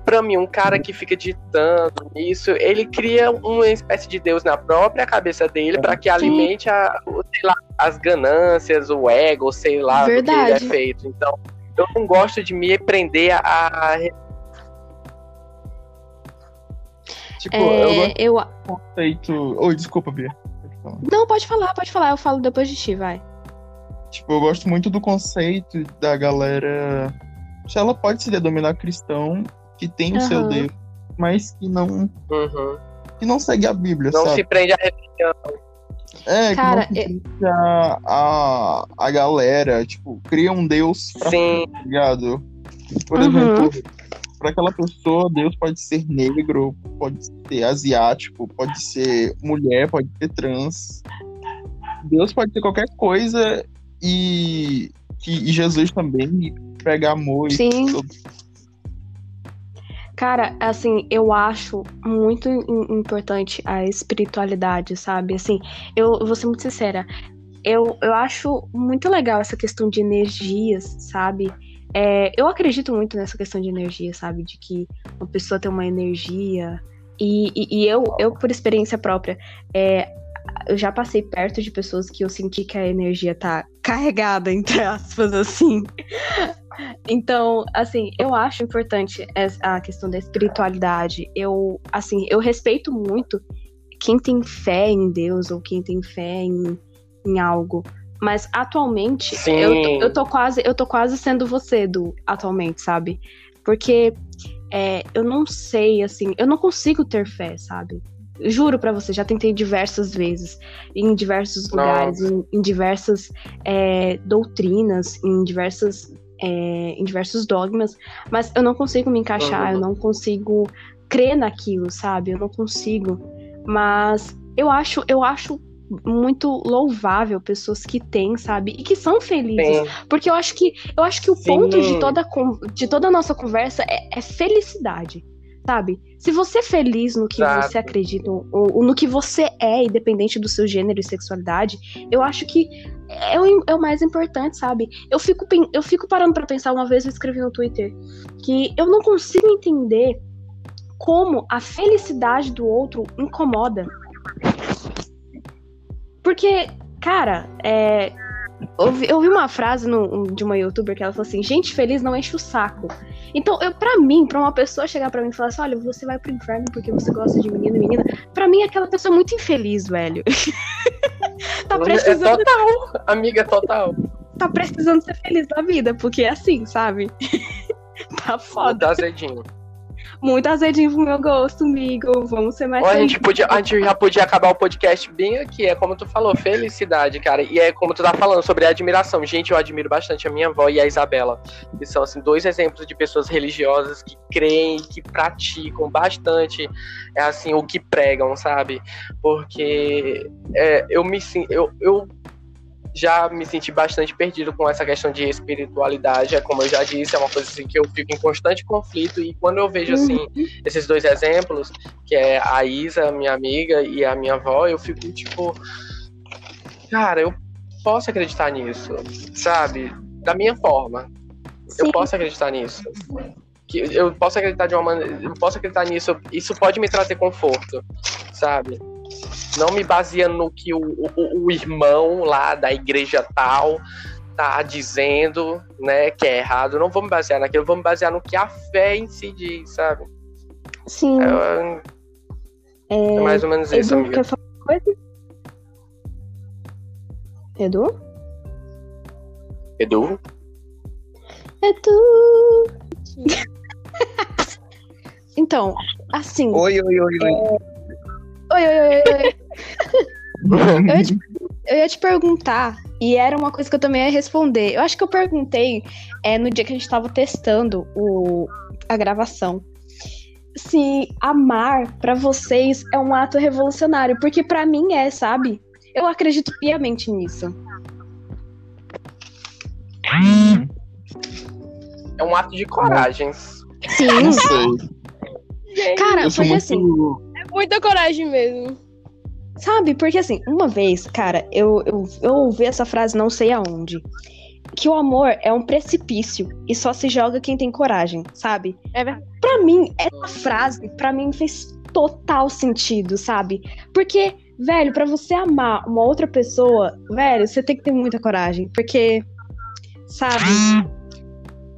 Speaker 4: pra mim, um cara que fica ditando isso, ele cria uma espécie de Deus na própria cabeça dele pra que alimente a, lá, as ganâncias, o ego, sei lá, do que ele é
Speaker 1: Verdade.
Speaker 4: feito. Então, eu não gosto de me prender a. a-
Speaker 3: Tipo, eu
Speaker 1: É,
Speaker 3: gosto
Speaker 1: eu...
Speaker 3: conceito. Oi, desculpa, Bia. Falar.
Speaker 1: Não, pode falar, pode falar. Eu falo depois de ti, vai.
Speaker 3: Tipo, eu gosto muito do conceito da galera. Se ela pode se denominar cristão, que tem o seu
Speaker 1: Aham.
Speaker 3: Deus, mas que não,
Speaker 4: Uhum.
Speaker 3: que não segue a Bíblia,
Speaker 4: Não
Speaker 3: sabe?
Speaker 4: se prende a religião.
Speaker 3: É,
Speaker 1: Cara,
Speaker 3: que não se prende a, a, a galera, tipo, cria um Deus pra
Speaker 4: Sim,
Speaker 3: tá ligado? Por
Speaker 1: Uhum.
Speaker 3: exemplo, para aquela pessoa, Deus pode ser negro, pode ser asiático, pode ser mulher, pode ser trans. Deus pode ser qualquer coisa e, e Jesus também prega amor e
Speaker 1: Sim. Cara, assim, eu acho muito im- importante a espiritualidade, sabe? Assim, eu, eu vou ser muito sincera. Eu, eu acho muito legal essa questão de energias, sabe? É, eu acredito muito nessa questão de energia, sabe? De que uma pessoa tem uma energia. E, e, e eu, eu, por experiência própria, é, eu já passei perto de pessoas que eu senti que a energia tá carregada, (laughs) entre aspas, assim. Então, assim, eu acho importante a questão da espiritualidade. Eu, assim, eu respeito muito quem tem fé em Deus ou quem tem fé em, em algo. Mas atualmente,
Speaker 4: Sim.
Speaker 1: eu, tô- eu tô quase, eu tô quase sendo você do atualmente, sabe? Porque é, eu não sei, assim, eu não consigo ter fé, sabe? Juro pra você, já tentei diversas vezes, em diversos lugares, em, em diversas é, doutrinas, em diversas é, em diversos dogmas, mas eu não consigo me encaixar,
Speaker 4: Uhum.
Speaker 1: eu não consigo crer naquilo, sabe? Eu não consigo. Mas eu acho, eu acho muito louvável pessoas que têm, sabe? E que são felizes.
Speaker 4: sim.
Speaker 1: Porque eu acho que eu acho que o
Speaker 4: Sim.
Speaker 1: ponto de toda, de toda a nossa conversa é, é felicidade. Sabe? Se você é feliz no que
Speaker 4: Exato.
Speaker 1: você acredita, ou, ou no que você é, independente do seu gênero e sexualidade, eu acho que é o, é o mais importante, sabe? Eu fico, eu fico parando pra pensar, uma vez eu escrevi no Twitter, que eu não consigo entender como a felicidade do outro incomoda. Porque, cara, é, eu, vi, eu vi uma frase no- de uma youtuber que ela falou assim: gente feliz não enche o saco. Então, eu, pra mim, pra uma pessoa chegar pra mim e falar assim: olha, você vai pro inferno porque você gosta de menino e menina, pra mim aquela pessoa é muito infeliz, velho. (laughs) tá,
Speaker 4: É
Speaker 1: precisando,
Speaker 4: total, amiga, total.
Speaker 1: tá precisando ser feliz na vida, porque é assim, sabe? (laughs) tá foda.
Speaker 4: Tá azedinho.
Speaker 1: Muito azedinho pro meu gosto, amigo. Vamos ser mais
Speaker 4: Ó, a gente, podia, a gente já podia acabar o podcast bem aqui. É como tu falou, felicidade, cara. E é como tu tá falando sobre admiração. Gente, eu admiro bastante a minha avó e a Isabela. Que são, assim, dois exemplos de pessoas religiosas que creem, que praticam bastante, é, assim, o que pregam, sabe? Porque é, eu me sinto. Eu, eu já me senti bastante perdido com essa questão de espiritualidade. É como eu já disse, é uma coisa assim, que eu fico em constante conflito. E quando eu vejo, assim, esses dois exemplos, que é a Isa, minha amiga, e a minha avó, eu fico tipo, cara, eu posso acreditar nisso, sabe? Da minha forma. Eu
Speaker 1: Sim.
Speaker 4: posso acreditar nisso. Que eu posso acreditar de uma maneira. Eu posso acreditar nisso. Isso pode me trazer conforto, sabe? Não me baseando no que o, o, o irmão lá da igreja tal tá dizendo, né, que é errado. Eu não vou me basear naquilo, vou me basear no que a fé em si diz, sabe?
Speaker 1: Sim.
Speaker 4: É,
Speaker 1: É,
Speaker 4: é mais ou menos isso, amiga.
Speaker 1: quer falar uma coisa? Edu?
Speaker 4: Edu?
Speaker 1: Edu! (laughs) então, assim.
Speaker 3: Oi, oi, oi, oi.
Speaker 1: Oi, oi, oi, oi. (laughs) eu, ia te, eu ia te perguntar, e era uma coisa que eu também ia responder. Eu acho que eu perguntei é, no dia que a gente tava testando o, a gravação. Se amar pra vocês é um ato revolucionário, porque pra mim é, sabe? Eu acredito piamente nisso.
Speaker 4: É um ato de coragem.
Speaker 3: Não
Speaker 1: Sim.
Speaker 3: sei.
Speaker 1: Cara,
Speaker 3: Eu sou
Speaker 1: porque
Speaker 3: muito.
Speaker 1: assim,
Speaker 2: Muita coragem mesmo.
Speaker 1: Sabe? Porque assim, uma vez, cara, eu, eu, eu ouvi essa frase não sei aonde. Que o amor é um precipício e só se joga quem tem coragem, sabe?
Speaker 2: É verdade.
Speaker 1: Pra mim, essa frase, pra mim, fez total sentido, sabe? Porque, velho, pra você amar uma outra pessoa, velho, você tem que ter muita coragem. Porque, sabe?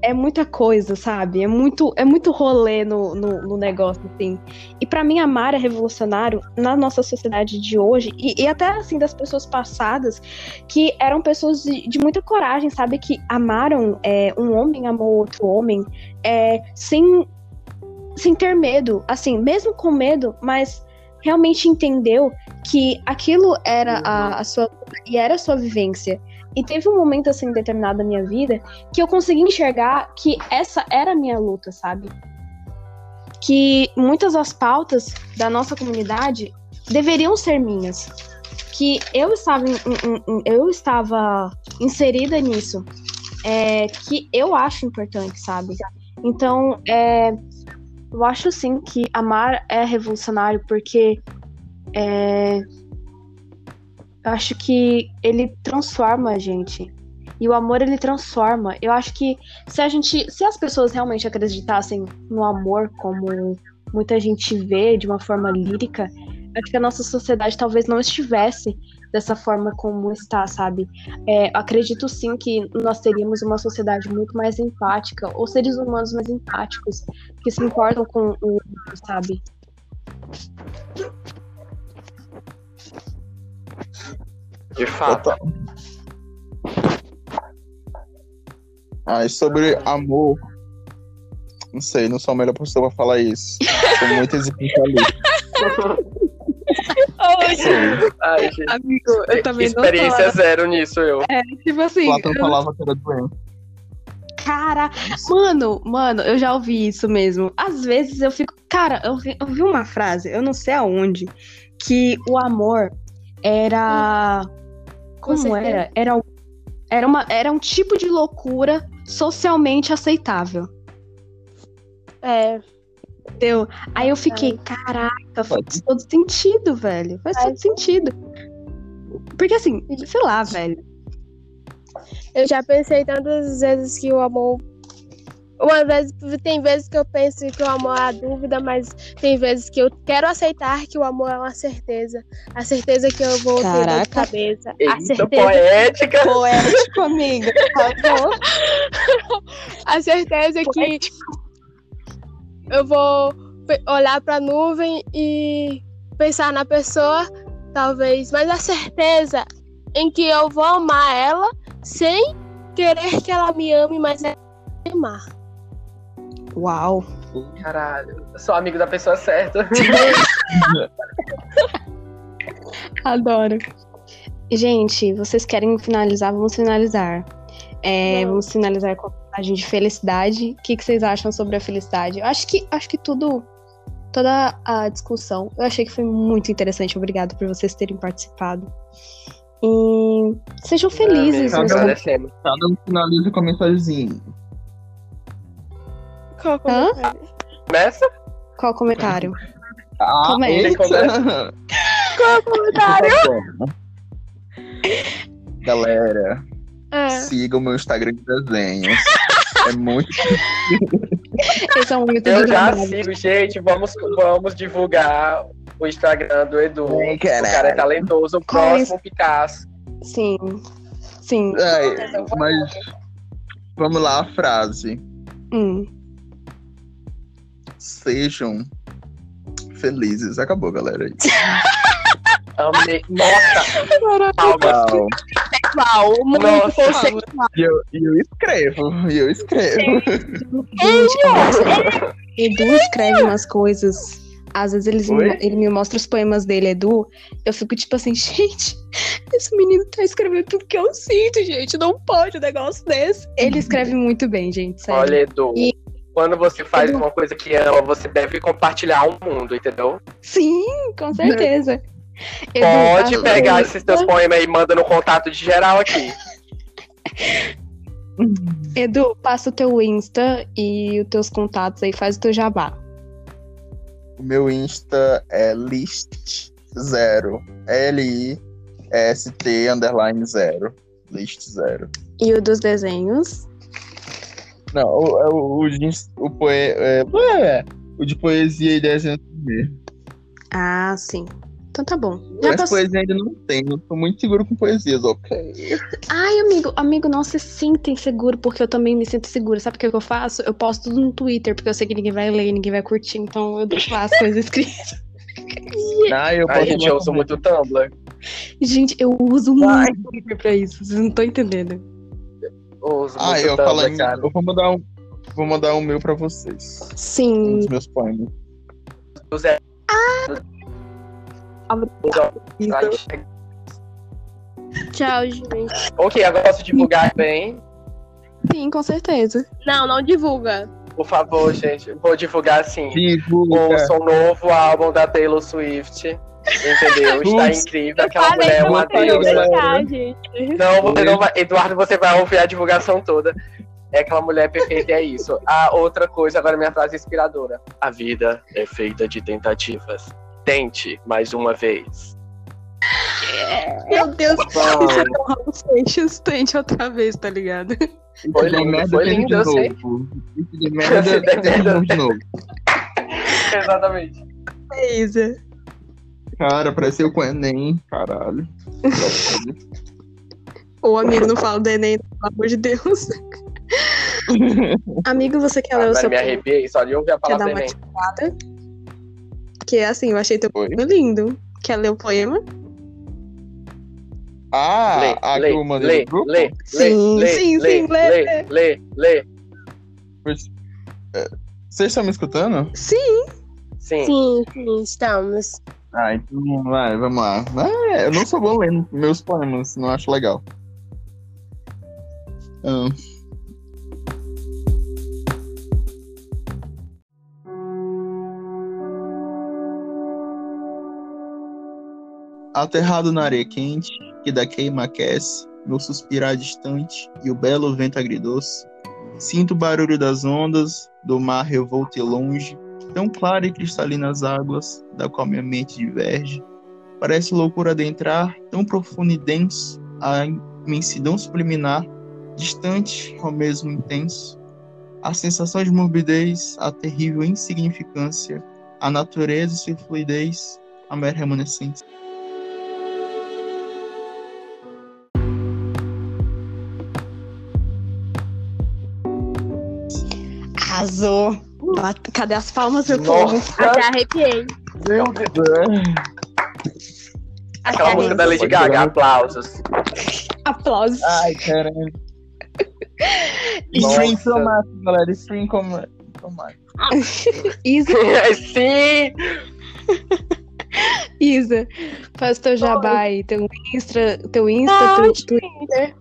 Speaker 1: É muita coisa, sabe? É muito, é muito rolê no, no, no negócio, assim. E pra mim, amar é revolucionário na nossa sociedade de hoje, e, e até assim das pessoas passadas, que eram pessoas de, de muita coragem, sabe? Que amaram, é, um homem amou outro homem, é, sem, sem ter medo, assim, mesmo com medo, mas realmente entendeu que aquilo era a, a sua e era a sua vivência. E teve um momento assim determinado da minha vida que eu consegui enxergar que essa era a minha luta, sabe? Que muitas das pautas da nossa comunidade deveriam ser minhas. Que eu estava, em- em- em- eu estava inserida nisso. É, que eu acho importante, sabe? Então, é, eu acho sim que amar é revolucionário, porque é, eu acho que ele transforma a gente. E o amor ele transforma. Eu acho que se a gente, se as pessoas realmente acreditassem no amor como muita gente vê de uma forma lírica, acho que a nossa sociedade talvez não estivesse dessa forma como está, sabe? É, acredito sim que nós teríamos uma sociedade muito mais empática, ou seres humanos mais empáticos, que se importam com o outro, sabe?
Speaker 4: De fato.
Speaker 3: Total. Ah, e sobre amor. Não sei, não sou a melhor pessoa pra falar isso. Sou muito existencialista. (laughs)
Speaker 4: Ai, gente.
Speaker 1: Amigo, eu também
Speaker 4: Experiência zero nisso, eu.
Speaker 1: Tipo assim,
Speaker 3: Platão falava que era doente.
Speaker 1: Cara, mano, mano, eu já ouvi isso mesmo. Às vezes eu fico. Cara, eu vi, eu vi uma frase, eu não sei aonde, que o amor era.
Speaker 2: Com
Speaker 1: Como
Speaker 2: certeza.
Speaker 1: era? Era, um- era, uma, era um tipo de loucura socialmente aceitável.
Speaker 2: É,
Speaker 1: Entendeu? Aí eu fiquei, caraca, faz todo sentido, velho. Faz todo sentido. Porque assim, sei lá, velho.
Speaker 2: eu já pensei tantas vezes que o amor. Uma vez, tem vezes que eu penso que o amor é a dúvida, mas tem vezes que eu quero aceitar que o amor é uma certeza. A certeza que eu vou ter dor de
Speaker 1: Caraca.
Speaker 2: cabeça. A
Speaker 4: Eita,
Speaker 2: certeza,
Speaker 4: poética.
Speaker 1: Poético, amiga. (laughs)
Speaker 2: A certeza que eu vou olhar pra nuvem e pensar na pessoa, talvez, mas a certeza em que eu vou amar ela sem querer que ela me ame, mas é me amar.
Speaker 1: Uau.
Speaker 4: Caralho, sou amigo da pessoa certa. (laughs)
Speaker 1: Adoro. Gente, vocês querem finalizar? Vamos finalizar. É,
Speaker 2: Vamos.
Speaker 1: finalizar com a mensagem de felicidade. O que, que vocês acham sobre a felicidade? Eu acho que, acho que tudo, toda a discussão, eu achei que foi muito interessante. Obrigada por vocês terem participado. E sejam felizes.
Speaker 4: Agradecemos.
Speaker 3: Cada um finaliza com a mensagenzinha.
Speaker 2: Qual
Speaker 1: Hã?
Speaker 2: comentário?
Speaker 4: Começa?
Speaker 1: Qual comentário?
Speaker 3: Ah,
Speaker 1: Começa.
Speaker 3: eita!
Speaker 2: Qual comentário? (laughs)
Speaker 3: Galera,
Speaker 2: É.
Speaker 3: siga o meu Instagram de desenhos. É muito. (laughs)
Speaker 1: Esse é um
Speaker 4: Eu já sigo, gente. Vamos, vamos divulgar o Instagram do Edu.
Speaker 3: Ai,
Speaker 4: O cara é talentoso, o
Speaker 1: é
Speaker 4: próximo Picasso.
Speaker 1: Sim. Sim.
Speaker 3: É, mas vamos lá, a frase.
Speaker 1: Hum.
Speaker 3: Sejam felizes. Acabou, galera.
Speaker 4: Amei. Nossa, palmas.
Speaker 2: Sexual, muito
Speaker 4: Nossa.
Speaker 2: conceitual.
Speaker 3: E eu, eu escrevo, e eu escrevo.
Speaker 1: Edu escreve umas coisas. Às vezes eles me- ele me mostra os poemas dele, Edu. Eu fico tipo assim, (laughs) gente, esse menino tá escrevendo tudo que eu sinto, gente. Não pode um negócio desse. Ele escreve muito bem, gente. Sério.
Speaker 4: Olha, Edu.
Speaker 1: E-
Speaker 4: Quando você faz uma coisa que ama, você deve compartilhar ao mundo, entendeu?
Speaker 1: Sim, com certeza. (laughs)
Speaker 4: Pode pegar
Speaker 1: o
Speaker 4: esses teus poemas aí e manda no contato de geral aqui. (laughs)
Speaker 1: Edu, passa o teu Insta e os teus contatos aí, faz o teu jabá.
Speaker 3: O meu Insta é list zero. L-I-S-T underline zero. List zero.
Speaker 1: E o dos desenhos.
Speaker 3: Não, o, o, o, de ins- o, poe, é, é, o de poesia e desenho mesmo.
Speaker 1: Ah, sim. Então tá bom. Já
Speaker 3: Mas
Speaker 1: passou.
Speaker 3: poesia ainda não tem. Eu tô muito seguro com poesias, ok?
Speaker 1: Ai, amigo, amigo, não se sinta inseguro, porque eu também me sinto segura. Sabe o que, eu faço? Eu posto tudo no Twitter, porque eu sei que ninguém vai ler, ninguém vai curtir, então eu deixo lá as coisas escritas. (laughs)
Speaker 3: Ah, eu
Speaker 4: A
Speaker 3: posso
Speaker 4: gente, eu uso muito o Tumblr.
Speaker 1: Gente, eu uso muito o Twitter pra isso, vocês não estão entendendo.
Speaker 4: Eu uso
Speaker 3: Ah, eu em...
Speaker 4: cara.
Speaker 3: Eu vou mandar um. Vou mandar um meu pra vocês. Um
Speaker 1: Sim.
Speaker 3: dos meus poemas.
Speaker 4: Do Zé.
Speaker 2: Tchau, gente.
Speaker 4: Ok, agora posso divulgar bem.
Speaker 1: Sim, com certeza.
Speaker 2: Não, não divulga.
Speaker 4: Por favor, gente. Vou divulgar assim.
Speaker 3: Divulga.
Speaker 4: Ouça o novo álbum da Taylor Swift. Entendeu? Está incrível. Aquela mulher é uma deusa. Não, você não vai. Eduardo, você vai ouvir a divulgação toda. É aquela mulher perfeita e é isso. A outra coisa, agora minha frase inspiradora. A vida é feita de tentativas. Tente mais uma vez.
Speaker 1: Meu Deus,
Speaker 4: Vamos.
Speaker 1: isso é um Raul Seixas, tente outra vez, tá ligado?
Speaker 4: Foi lindo, foi lindo,
Speaker 3: de
Speaker 4: eu sei. (laughs)
Speaker 3: de merda, de novo.
Speaker 4: Exatamente.
Speaker 1: É isso.
Speaker 3: Cara, pareceu com o Enem, caralho. (laughs)
Speaker 1: Ô, amigo, não fala do Enem, pelo amor de Deus. (laughs) amigo, você quer ler o seu
Speaker 4: me arrepiei só de ouvir a
Speaker 1: Quer dar
Speaker 4: palavra
Speaker 1: uma
Speaker 4: Enem.
Speaker 1: tirada? Que é assim, eu achei teu
Speaker 3: Oi?
Speaker 1: poema lindo. Quer ler o poema?
Speaker 3: Ah,
Speaker 4: Lê,
Speaker 3: a
Speaker 4: lê,
Speaker 3: que eu mandei
Speaker 4: lê,
Speaker 3: grupo?
Speaker 4: lê,
Speaker 1: Sim,
Speaker 4: lê,
Speaker 1: sim,
Speaker 4: lê,
Speaker 1: sim, lê,
Speaker 4: lê, lê, lê.
Speaker 3: Vocês estão me escutando?
Speaker 1: Sim.
Speaker 4: Sim.
Speaker 2: Sim, sim, estamos.
Speaker 3: Ah, então vai, vamos lá. Ah, eu não sou bom lendo meus poemas, não acho legal. Ah. Aterrado na areia quente, que da queima aquece, meu suspirar distante e o belo vento agridoce, sinto o barulho das ondas, do mar revolto e longe, tão clara e cristalina as águas, da qual minha mente diverge. Parece loucura adentrar, tão profundo e denso, a imensidão subliminar, distante ao mesmo intenso. A sensação de morbidez, a terrível insignificância, a natureza e sua fluidez, a mera remanescência.
Speaker 1: Arrasou. Cadê as palmas, meu povo?
Speaker 4: Nossa,
Speaker 2: Até arrepiei.
Speaker 4: meu Deus. Aquela
Speaker 2: Até
Speaker 4: música da Lady Gaga, aplausos.
Speaker 1: Aplausos.
Speaker 3: Ai, caramba. Stream tomate, galera. Stream com- tomate.
Speaker 1: Isa, (laughs)
Speaker 4: Sim!
Speaker 1: Isa, faz teu jabá aí, teu Insta, teu Insta,
Speaker 2: Não,
Speaker 1: teu Twitter.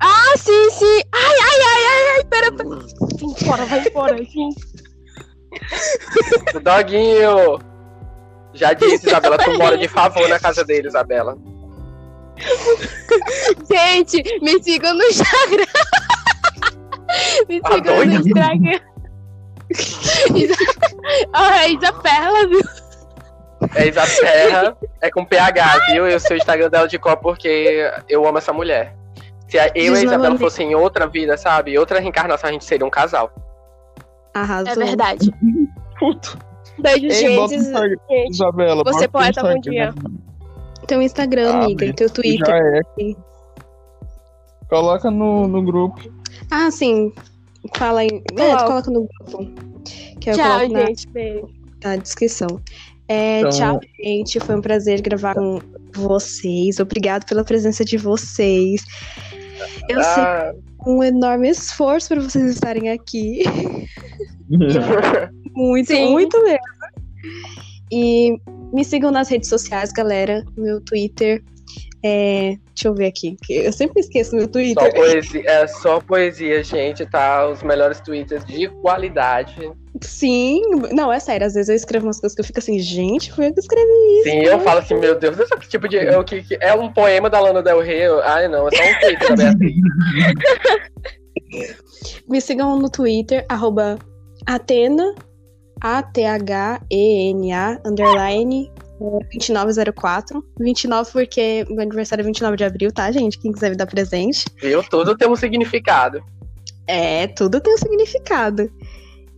Speaker 2: Ah, sim, sim. Ai, ai, ai, ai, ai, pera, pera. Vai embora, vai embora, gente. (laughs)
Speaker 4: Doguinho! Já disse, Isabela, tu mora de favor na casa dele, Isabela. (laughs)
Speaker 2: Gente, me sigam no Instagram. (laughs) me
Speaker 4: Ah,
Speaker 2: sigam no. Instagram. Isa... Ah, é Isa Perla, viu?
Speaker 4: É Isa Serra, é com PH, viu? E o seu Instagram dela de cor porque eu amo essa mulher. Se eu e a Isabela fossem em outra vida, sabe? Outra reencarnação, a gente seria um casal.
Speaker 1: Arrasou.
Speaker 2: É verdade. (laughs)
Speaker 3: Puto.
Speaker 2: Beijo,
Speaker 3: Ei,
Speaker 2: gente. gente.
Speaker 3: Isabela.
Speaker 2: Você poeta, bom dia.
Speaker 1: Teu Instagram,
Speaker 3: Ah,
Speaker 1: amiga, teu
Speaker 3: Já
Speaker 1: Twitter.
Speaker 3: é. Coloca no, no grupo.
Speaker 1: Ah, sim. Fala aí. É, tu
Speaker 2: Coloco.
Speaker 1: coloca no grupo. Que eu
Speaker 2: Tchau,
Speaker 1: coloco na,
Speaker 2: gente. Beijo.
Speaker 1: na descrição. É,
Speaker 3: Então-
Speaker 1: Tchau, gente. Foi um prazer gravar com vocês. Obrigado pela presença de vocês. Eu sei
Speaker 4: Ah,
Speaker 1: que é um enorme esforço para vocês estarem aqui. (laughs) (laughs) Muito,
Speaker 2: Sim.
Speaker 1: muito mesmo. E me sigam nas redes sociais, galera. Meu Twitter. É, deixa eu ver aqui. que Eu sempre esqueço meu
Speaker 4: só
Speaker 1: Twitter.
Speaker 4: poesia, é só poesia, gente, tá? Os melhores tweets de qualidade.
Speaker 1: Sim, não, é sério. Às vezes eu escrevo umas coisas que eu fico assim, gente, foi eu que escrevi isso.
Speaker 4: Sim, eu falo assim, meu Deus, que tipo de. É, o que, que- é um poema da Lana Del Rey? Eu- Ai, não, é só um tweet da Beatriz.
Speaker 1: Me sigam no Twitter, arroba Atena, A-T-H-E-N-A, underline, é, 2904. 29 porque meu aniversário é 29 de abril, tá, gente? Quem quiser me dar presente.
Speaker 4: Viu? Tudo tem um significado.
Speaker 1: É, tudo tem um significado.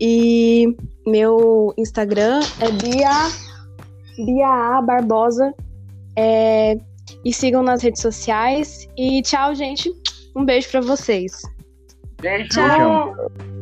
Speaker 1: E meu Instagram é Bia, Bia A Barbosa. É, e sigam nas redes sociais. E tchau, gente. Um beijo pra vocês.
Speaker 4: Beijo!
Speaker 1: Tchau.
Speaker 3: Beijão.